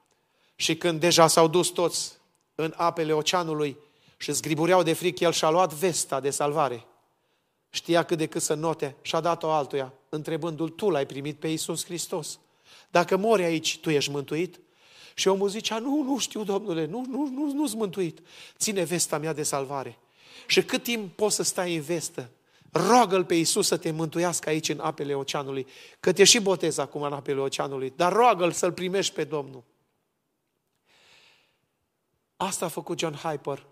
și când deja s-au dus toți în apele oceanului și zgribureau de frică, el și-a luat vesta de salvare. Știa cât de cât să note și a dat-o altuia, întrebându-l, tu l-ai primit pe Iisus Hristos. Dacă mori aici, tu ești mântuit? Și omul zicea, nu, nu știu, domnule, nu, nu, nu, nu-s mântuit. Ține vesta mea de salvare. Și cât timp poți să stai în vestă? Roagă-L pe Iisus să te mântuiască aici în apele oceanului, că te și botez acum în apele oceanului, dar roagă-L să-L primești pe Domnul. Asta a făcut John Hyper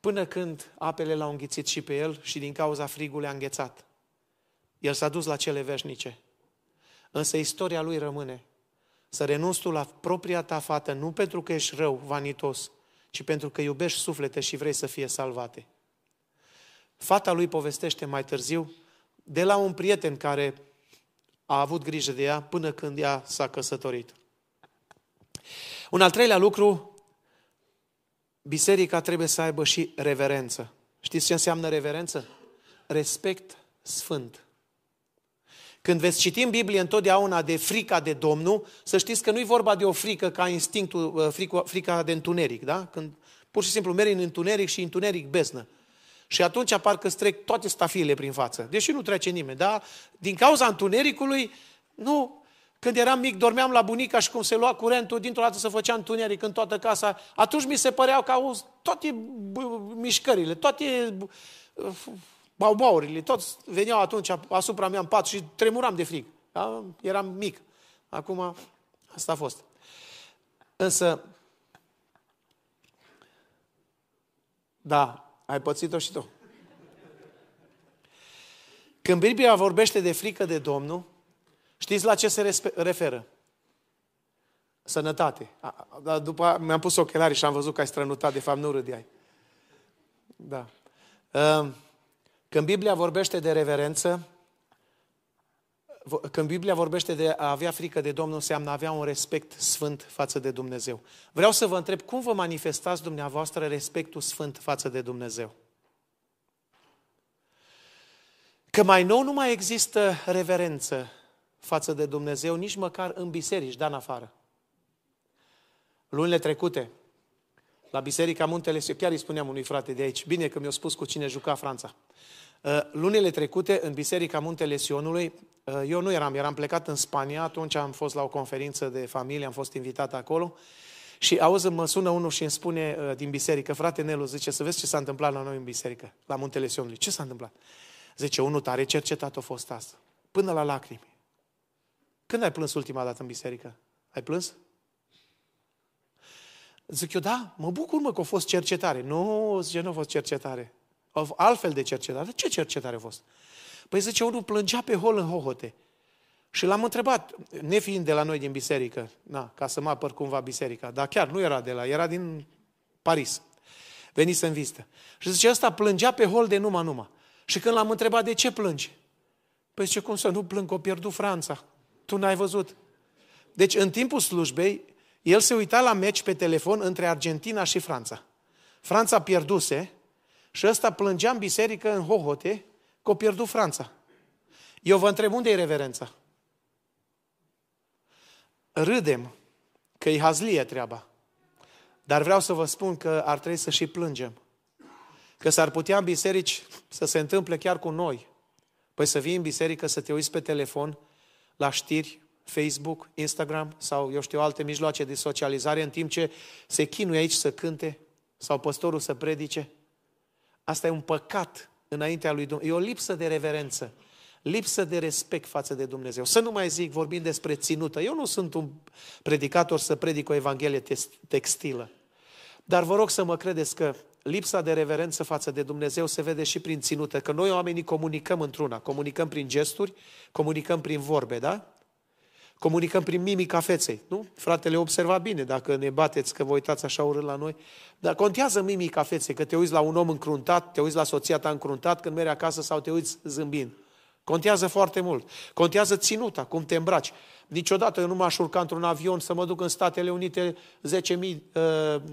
până când apele l-au înghițit și pe el și din cauza frigului a înghețat. El s-a dus la cele veșnice. Însă istoria lui rămâne. Să renunți tu la propria ta fată, nu pentru că ești rău, vanitos, ci pentru că iubești suflete și vrei să fie salvate. Fata lui povestește mai târziu de la un prieten care a avut grijă de ea până când ea s-a căsătorit. Un al treilea lucru, biserica trebuie să aibă și reverență. Știți ce înseamnă reverență? respect sfânt. Când veți citi în Biblie întotdeauna de frica de Domnul, să știți că nu e vorba de o frică ca instinctul, uh, frica, frica de întuneric, da? Când pur și simplu mergi în întuneric și întuneric beznă. Și atunci parcă trec toate stafiile prin față. Deși nu trece nimeni, da? Din cauza întunericului, nu. Când eram mic, dormeam la bunica și cum se lua curentul, dintr-o dată se făcea întuneric în toată casa. Atunci mi se păreau că au toate mișcările, toate baubaurile, toți veneau atunci asupra mea în pat și tremuram de frig. Da? Eram mic. Acum, asta a fost. Însă, da, ai pățit-o și tu. Când Biblia vorbește de frică de Domnul, știți la ce se referă? Sănătate. Dar după mi-am pus ochelari și am văzut că ai strănutat, de fapt nu râdeai. Da. Uh, când Biblia vorbește de reverență, când Biblia vorbește de a avea frică de Domnul, înseamnă a avea un respect sfânt față de Dumnezeu. Vreau să vă întreb, cum vă manifestați dumneavoastră respectul sfânt față de Dumnezeu? Că mai nou nu mai există reverență față de Dumnezeu, nici măcar în biserici, dar în afară. Lunile trecute, la Biserica Muntele, chiar îi spuneam unui frate de aici, bine că mi-a spus cu cine juca Franța. Uh, lunile trecute, în Biserica Muntele Sionului, uh, eu nu eram, eram plecat în Spania, atunci am fost la o conferință de familie, am fost invitat acolo și auzi, mă sună unul și îmi spune uh, din biserică, frate Nelu, zice, să vezi ce s-a întâmplat la noi în biserică, la Muntele Sionului. Ce s-a întâmplat? Zice, unul tare cercetat a fost asta, până la lacrimi. Când ai plâns ultima dată în biserică? Ai plâns? Zic eu, da, mă bucur mă că a fost cercetare. Nu, zice, nu a fost cercetare altfel de cercetare. Ce cercetare a fost? Păi zice, unul plângea pe hol în hohote. Și l-am întrebat, nefiind de la noi din biserică, na, ca să mă apăr cumva biserica, dar chiar nu era de la, era din Paris. Venise în vizită. Și zice, ăsta plângea pe hol de numai numai. Și când l-am întrebat, de ce plângi? Păi zice, cum să nu plâng, că o pierdut Franța. Tu n-ai văzut. Deci, în timpul slujbei, el se uita la meci pe telefon între Argentina și Franța. Franța pierduse și ăsta plângea în biserică, în hohote, că o pierdut Franța. Eu vă întreb, unde e reverența? Râdem că e hazlie treaba. Dar vreau să vă spun că ar trebui să și plângem. Că s-ar putea în biserici să se întâmple chiar cu noi. Păi să vii în biserică, să te uiți pe telefon, la știri, Facebook, Instagram sau, eu știu, alte mijloace de socializare, în timp ce se chinuie aici să cânte sau păstorul să predice. Asta e un păcat înaintea lui Dumnezeu. E o lipsă de reverență, lipsă de respect față de Dumnezeu. Să nu mai zic, vorbim despre ținută. Eu nu sunt un predicator să predic o evanghelie textilă. Dar vă rog să mă credeți că lipsa de reverență față de Dumnezeu se vede și prin ținută, că noi oamenii comunicăm într-una, comunicăm prin gesturi, comunicăm prin vorbe, da? Comunicăm prin mimica feței, nu? Fratele observa bine, dacă ne bateți că vă uitați așa urât la noi. Dar contează mimica feței, că te uiți la un om încruntat, te uiți la soția ta încruntat când mergi acasă sau te uiți zâmbind. Contează foarte mult. Contează ținuta, cum te îmbraci. Niciodată eu nu m-aș urca într-un avion să mă duc în Statele Unite 10.000 uh,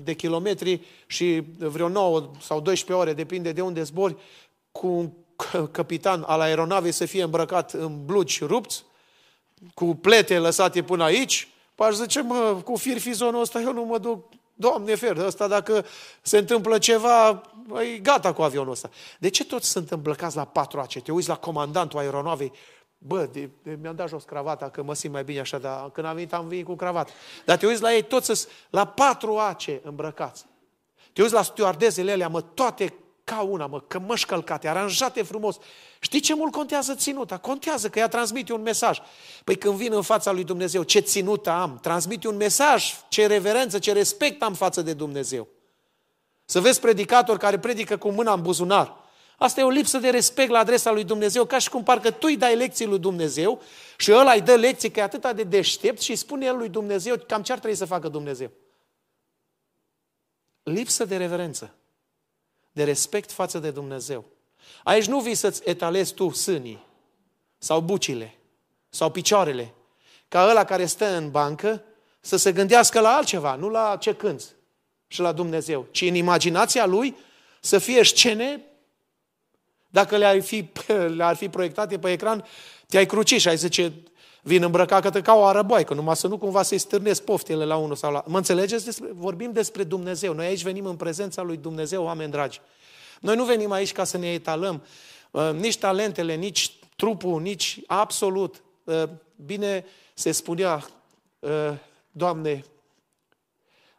de kilometri și vreo 9 sau 12 ore, depinde de unde zbori, cu un capitan al aeronavei să fie îmbrăcat în blugi rupți, cu plete lăsate până aici, aș zice, mă, cu fir fizonul ăsta eu nu mă duc, Doamne fer, ăsta dacă se întâmplă ceva, e gata cu avionul ăsta. De ce toți sunt îmblăcați la patru ace? Te uiți la comandantul aeronavei, bă, de, de, mi-am dat jos cravata, că mă simt mai bine așa, dar când am venit am venit cu cravată. Dar te uiți la ei toți la patru ace îmbrăcați. Te uiți la stewardezele alea, mă, toate ca una, mă, cămăși călcate, aranjate frumos. Știi ce mult contează ținuta? Contează că ea transmite un mesaj. Păi când vin în fața lui Dumnezeu, ce ținută am? Transmite un mesaj, ce reverență, ce respect am față de Dumnezeu. Să vezi predicatori care predică cu mâna în buzunar. Asta e o lipsă de respect la adresa lui Dumnezeu, ca și cum parcă tu îi dai lecții lui Dumnezeu și ăla îi dă lecții că e atât de deștept și spune el lui Dumnezeu cam ce ar trebui să facă Dumnezeu. Lipsă de reverență de respect față de Dumnezeu. Aici nu vii să-ți etalezi tu sânii sau bucile sau picioarele, ca ăla care stă în bancă să se gândească la altceva, nu la ce cânți și la Dumnezeu, ci în imaginația lui să fie scene Dacă le-ar fi, le-ar fi proiectate pe ecran, te-ai cruci și ai zice, vin îmbrăcat ca o arăboaică, numai să nu cumva să-i stârnesc poftele la unul sau la... Mă înțelegeți? Despre... Vorbim despre Dumnezeu. Noi aici venim în prezența lui Dumnezeu, oameni dragi. Noi nu venim aici ca să ne etalăm uh, nici talentele, nici trupul, nici absolut. Uh, bine se spunea, uh, Doamne,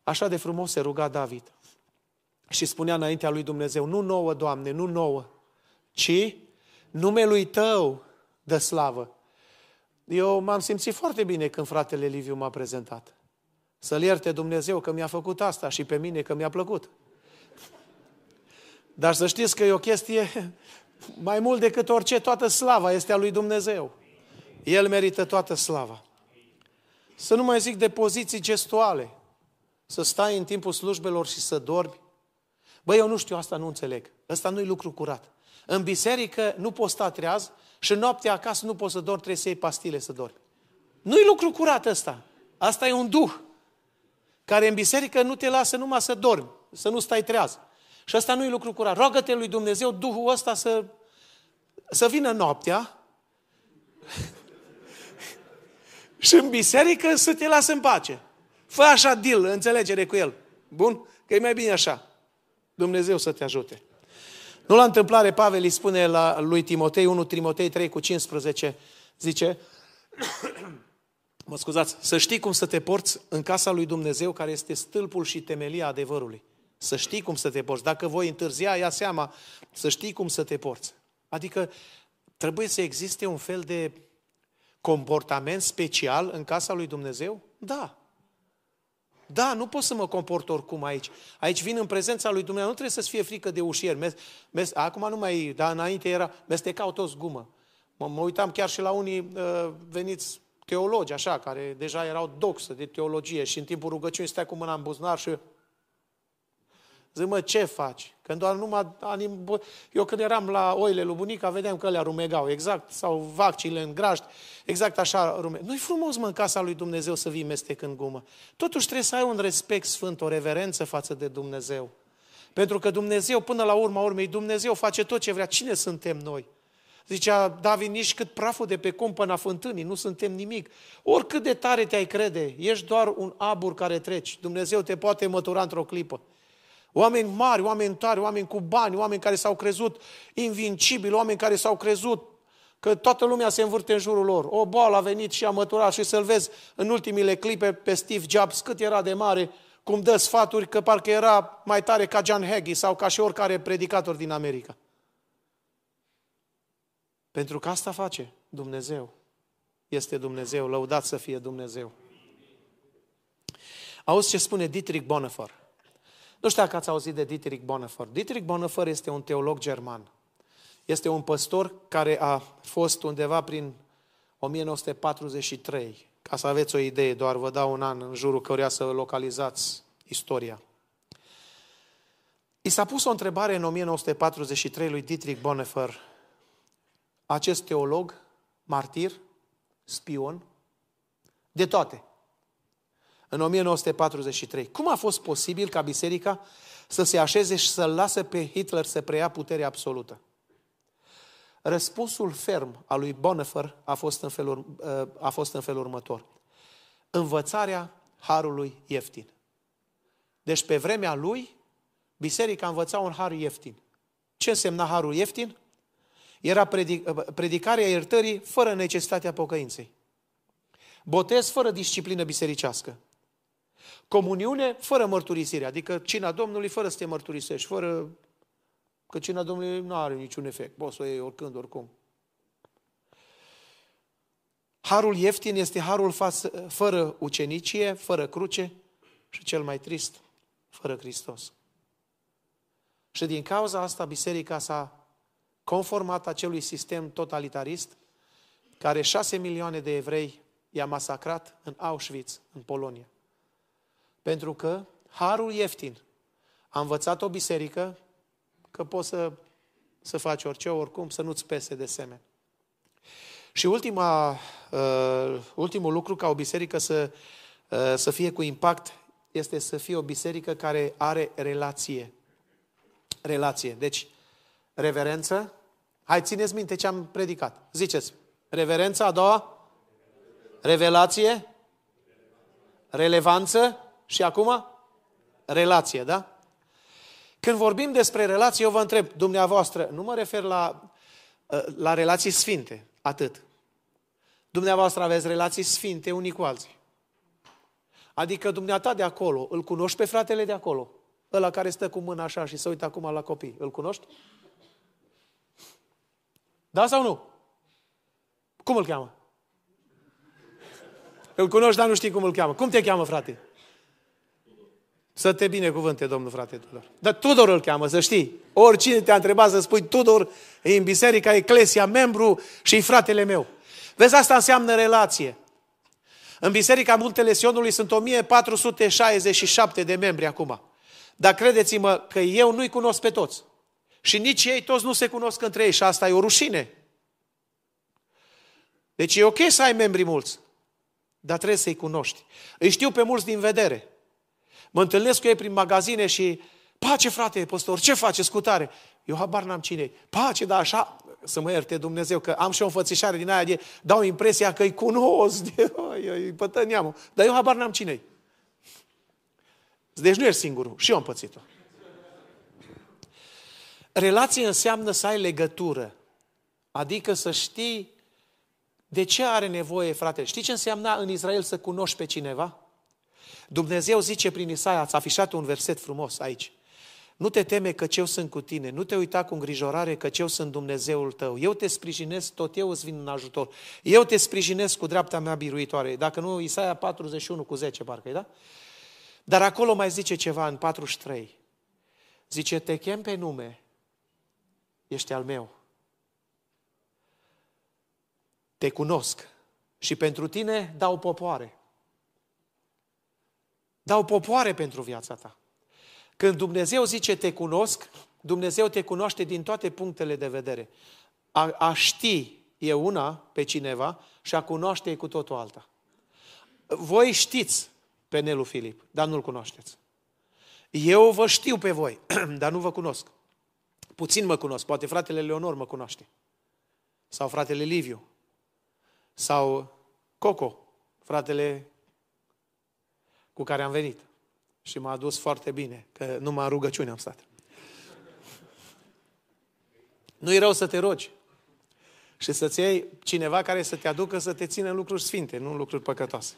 așa de frumos se ruga David. Și spunea înaintea lui Dumnezeu, nu nouă, Doamne, nu nouă, ci numelui Tău dă slavă. Eu m-am simțit foarte bine când fratele Liviu m-a prezentat. Să-l ierte Dumnezeu că mi-a făcut asta și pe mine că mi-a plăcut. Dar să știți că e o chestie mai mult decât orice, toată slava este a lui Dumnezeu. El merită toată slava. Să nu mai zic de poziții gestuale. Să stai în timpul slujbelor și să dormi. Băi, eu nu știu, asta nu înțeleg. Ăsta nu-i lucru curat. În biserică nu poți sta treaz și noaptea acasă nu poți să dormi, trebuie să iei pastile să dormi. Nu-i lucru curat ăsta. Asta e un duh care în biserică nu te lasă numai să dormi, să nu stai treaz. Și asta nu e lucru curat. Roagă-te lui Dumnezeu Duhul ăsta să, să vină noaptea și în biserică să te lasă în pace. Fă așa deal, înțelegere cu el. Bun? Că e mai bine așa. Dumnezeu să te ajute. Nu la întâmplare, Pavel îi spune la lui Timotei, 1 Timotei 3 cu 15, zice, mă scuzați, să știi cum să te porți în casa lui Dumnezeu, care este stâlpul și temelia adevărului. Să știi cum să te porți. Dacă voi întârzia, ia seama, să știi cum să te porți. Adică trebuie să existe un fel de comportament special în casa lui Dumnezeu? Da. Da, nu pot să mă comport oricum aici. Aici vin în prezența lui Dumnezeu, nu trebuie să-ți fie frică de ușier. Mes, mes, acum nu mai, dar înainte era, mestecau toți gumă. Mă, mă uitam chiar și la unii uh, veniți teologi, așa, care deja erau doxă de teologie și în timpul rugăciunii stai cu mâna în buzunar și Zic, mă, ce faci? Când doar numai anim... Eu când eram la oile lui bunica, vedeam că le rumegau, exact, sau vaccile în grajd, exact așa rume. Nu-i frumos, mă, în casa lui Dumnezeu să vii mestecând gumă. Totuși trebuie să ai un respect sfânt, o reverență față de Dumnezeu. Pentru că Dumnezeu, până la urma urmei, Dumnezeu face tot ce vrea. Cine suntem noi? Zicea David, nici cât praful de pe cumpăna fântânii, nu suntem nimic. Oricât de tare te-ai crede, ești doar un abur care treci. Dumnezeu te poate mătura într-o clipă. Oameni mari, oameni tari, oameni cu bani, oameni care s-au crezut invincibili, oameni care s-au crezut că toată lumea se învârte în jurul lor. O boală a venit și a măturat și să-l vezi în ultimile clipe pe Steve Jobs cât era de mare, cum dă sfaturi că parcă era mai tare ca John Hagee sau ca și oricare predicator din America. Pentru că asta face Dumnezeu. Este Dumnezeu, lăudat să fie Dumnezeu. Auzi ce spune Dietrich Bonhoeffer. Nu știu dacă ați auzit de Dietrich Bonhoeffer. Dietrich Bonhoeffer este un teolog german. Este un păstor care a fost undeva prin 1943. Ca să aveți o idee, doar vă dau un an în jurul căruia să localizați istoria. I s-a pus o întrebare în 1943 lui Dietrich Bonhoeffer, acest teolog, martir, spion, de toate în 1943. Cum a fost posibil ca biserica să se așeze și să-l lase pe Hitler să preia puterea absolută? Răspunsul ferm al lui Bonhoeffer a fost în felul, uh, a fost în felul următor. Învățarea harului ieftin. Deci pe vremea lui, biserica învăța un har ieftin. Ce însemna harul ieftin? Era predic- uh, predicarea iertării fără necesitatea pocăinței. Botez fără disciplină bisericească. Comuniune fără mărturisire, adică cina Domnului fără să te mărturisești, fără că cina Domnului nu are niciun efect, poți să o iei oricând, oricum. Harul ieftin este harul față, fără ucenicie, fără cruce și cel mai trist, fără Hristos. Și din cauza asta biserica s-a conformat acelui sistem totalitarist care șase milioane de evrei i-a masacrat în Auschwitz, în Polonia. Pentru că harul ieftin. A învățat o biserică că poți să, să faci orice, oricum, să nu-ți pese de semen. Și ultima, uh, ultimul lucru ca o biserică să, uh, să fie cu impact este să fie o biserică care are relație. Relație. Deci, reverență, Hai, țineți minte ce am predicat. Ziceți, reverența a doua, revelație, relevanță și acum relație, da? Când vorbim despre relație, eu vă întreb, dumneavoastră, nu mă refer la, uh, la relații sfinte, atât. Dumneavoastră aveți relații sfinte unii cu alții. Adică dumneata de acolo, îl cunoști pe fratele de acolo, ăla care stă cu mâna așa și se uită acum la copii, îl cunoști? Da sau nu? Cum îl cheamă? Îl cunoști, dar nu știi cum îl cheamă. Cum te cheamă, frate? Să te binecuvânte, domnul frate Tudor. Dar Tudor îl cheamă, să știi. Oricine te-a întrebat să spui Tudor, e în biserica Eclesia, membru și fratele meu. Vezi, asta înseamnă relație. În Biserica Muntele Sionului sunt 1467 de membri acum. Dar credeți-mă că eu nu-i cunosc pe toți. Și nici ei toți nu se cunosc între ei și asta e o rușine. Deci e ok să ai membri mulți, dar trebuie să-i cunoști. Îi știu pe mulți din vedere. Mă întâlnesc cu ei prin magazine și pace frate, păstor, ce faceți cu tare? Eu habar n-am cine Pace, dar așa, să mă ierte Dumnezeu, că am și o înfățișare din aia de, dau impresia că îi cunosc, de, îi pătăneamă. Dar eu habar n-am cine Deci nu ești singurul, și eu am pățit-o. Relație înseamnă să ai legătură. Adică să știi de ce are nevoie fratele. Știi ce înseamnă în Israel să cunoști pe cineva? Dumnezeu zice prin Isaia, ați afișat un verset frumos aici. Nu te teme că eu sunt cu tine, nu te uita cu îngrijorare că eu sunt Dumnezeul tău. Eu te sprijinesc, tot eu îți vin în ajutor. Eu te sprijinesc cu dreapta mea biruitoare. Dacă nu, Isaia 41 cu 10, parcă da? Dar acolo mai zice ceva în 43. Zice, te chem pe nume, ești al meu. Te cunosc și pentru tine dau popoare. Dau popoare pentru viața ta. Când Dumnezeu zice te cunosc, Dumnezeu te cunoaște din toate punctele de vedere. A, a ști e una pe cineva și a cunoaște e cu totul alta. Voi știți pe Nelu Filip, dar nu-l cunoașteți. Eu vă știu pe voi, dar nu vă cunosc. Puțin mă cunosc, poate fratele Leonor mă cunoaște. Sau fratele Liviu. Sau Coco, fratele cu care am venit. Și m-a adus foarte bine, că numai în rugăciune am stat. Nu e rău să te rogi. Și să-ți iei cineva care să te aducă să te țină în lucruri sfinte, nu în lucruri păcătoase.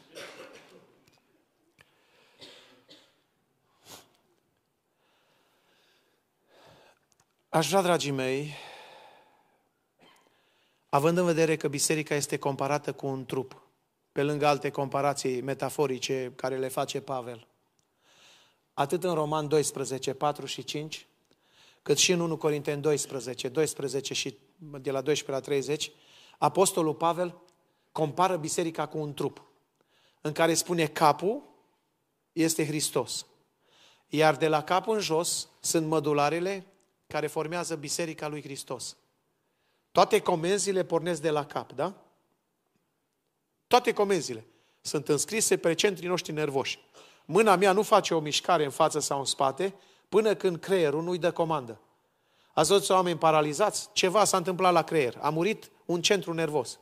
Aș vrea, dragii mei, având în vedere că biserica este comparată cu un trup, pe lângă alte comparații metaforice care le face Pavel, atât în Roman 12, 4 și 5, cât și în 1 Corinteni 12, 12 și de la 12 la 30, Apostolul Pavel compară biserica cu un trup, în care spune capul este Hristos. Iar de la cap în jos sunt mădularele care formează biserica lui Hristos. Toate comenzile pornesc de la cap, da? Toate comenzile sunt înscrise pe centrii noștri nervoși. Mâna mea nu face o mișcare în față sau în spate până când creierul nu-i dă comandă. Ați văzut oameni paralizați? Ceva s-a întâmplat la creier. A murit un centru nervos.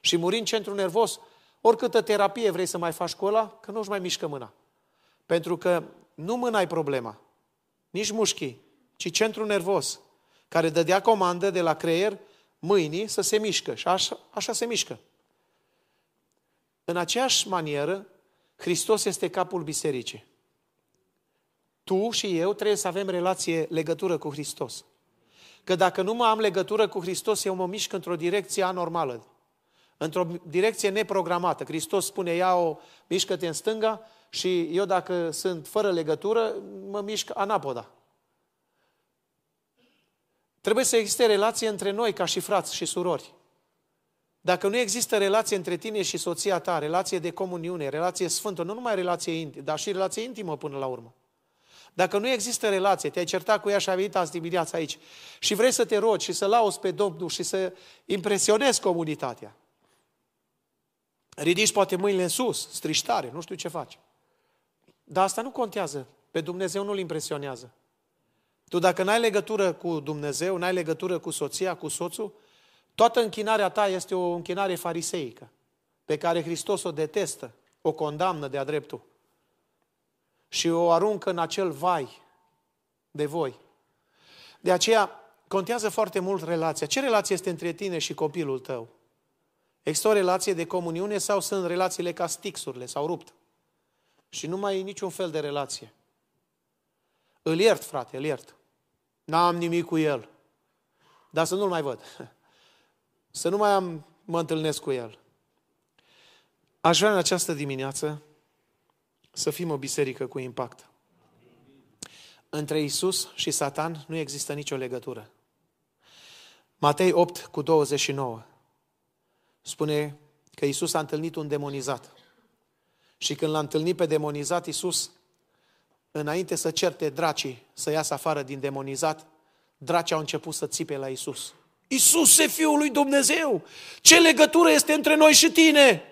Și murind centru nervos, oricâtă terapie vrei să mai faci cu ăla, că nu-și mai mișcă mâna. Pentru că nu mâna ai problema, nici mușchii, ci centru nervos, care dădea comandă de la creier mâinii să se mișcă. Și așa, așa se mișcă. În aceeași manieră, Hristos este capul bisericii. Tu și eu trebuie să avem relație, legătură cu Hristos. Că dacă nu mă am legătură cu Hristos, eu mă mișc într-o direcție anormală, într-o direcție neprogramată. Hristos spune, ia o, mișcă-te în stânga și eu dacă sunt fără legătură, mă mișc anapoda. Trebuie să existe relație între noi ca și frați și surori. Dacă nu există relație între tine și soția ta, relație de comuniune, relație sfântă, nu numai relație intimă, dar și relație intimă până la urmă. Dacă nu există relație, te-ai certat cu ea și a venit azi dimineața aici și vrei să te rogi și să lauzi pe Domnul și să impresionezi comunitatea, ridici poate mâinile în sus, striștare, nu știu ce faci. Dar asta nu contează. Pe Dumnezeu nu-L impresionează. Tu dacă n-ai legătură cu Dumnezeu, n-ai legătură cu soția, cu soțul, toată închinarea ta este o închinare fariseică, pe care Hristos o detestă, o condamnă de-a dreptul și o aruncă în acel vai de voi. De aceea contează foarte mult relația. Ce relație este între tine și copilul tău? Există o relație de comuniune sau sunt relațiile ca stixurile, s-au rupt? Și nu mai e niciun fel de relație. Îl iert, frate, îl iert. N-am nimic cu el. Dar să nu-l mai văd. Să nu mai am, mă întâlnesc cu el. Aș vrea în această dimineață să fim o biserică cu impact. Între Isus și Satan nu există nicio legătură. Matei 8 cu 29 spune că Isus a întâlnit un demonizat. Și când l-a întâlnit pe demonizat, Isus, înainte să certe dracii să iasă afară din demonizat, dracii au început să țipe la Isus. Isuse, Fiul lui Dumnezeu, ce legătură este între noi și tine?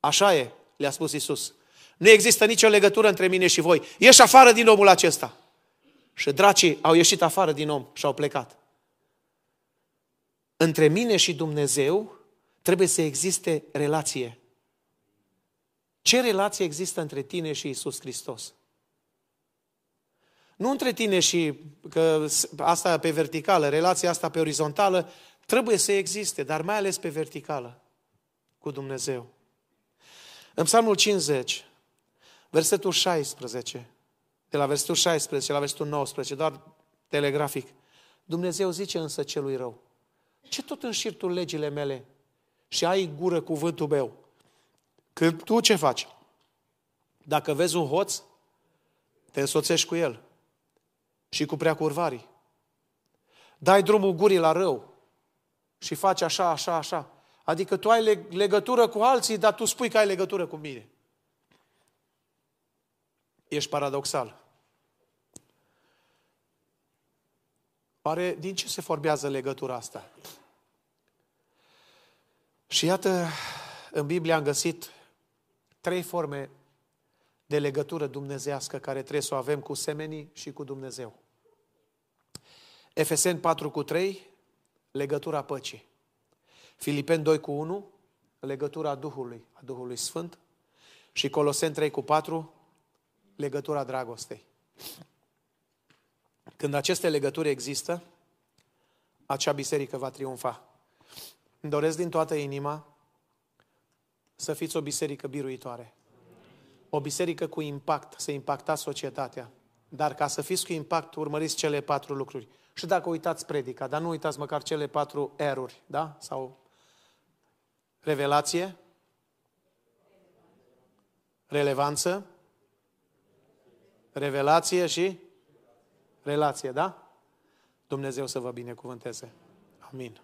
Așa e, le-a spus Isus. Nu există nicio legătură între mine și voi. Ieși afară din omul acesta. Și dracii au ieșit afară din om și au plecat. Între mine și Dumnezeu trebuie să existe relație. Ce relație există între tine și Isus Hristos? Nu între tine și că asta pe verticală, relația asta pe orizontală, trebuie să existe, dar mai ales pe verticală cu Dumnezeu. În Psalmul 50, versetul 16, de la versetul 16 la versetul 19, doar telegrafic, Dumnezeu zice însă celui rău, ce tot înșiri tu legile mele și ai gură cuvântul meu? Când tu ce faci? Dacă vezi un hoț, te însoțești cu el și cu prea curvarii. Dai drumul gurii la rău și faci așa, așa, așa. Adică tu ai legătură cu alții, dar tu spui că ai legătură cu mine. Ești paradoxal. Oare din ce se formează legătura asta? Și iată, în Biblie am găsit trei forme de legătură dumnezească care trebuie să o avem cu semenii și cu Dumnezeu. Efeseni 4 cu 3, legătura păcii. Filipeni 2 cu 1, legătura Duhului, a Duhului Sfânt. Și Coloseni 3 cu 4, legătura dragostei. Când aceste legături există, acea biserică va triumfa. Îmi doresc din toată inima să fiți o biserică biruitoare. O biserică cu impact, să impactați societatea. Dar ca să fiți cu impact, urmăriți cele patru lucruri. Și dacă uitați predica, dar nu uitați măcar cele patru eruri, da? Sau revelație, relevanță, revelație și relație, da? Dumnezeu să vă binecuvânteze. Amin.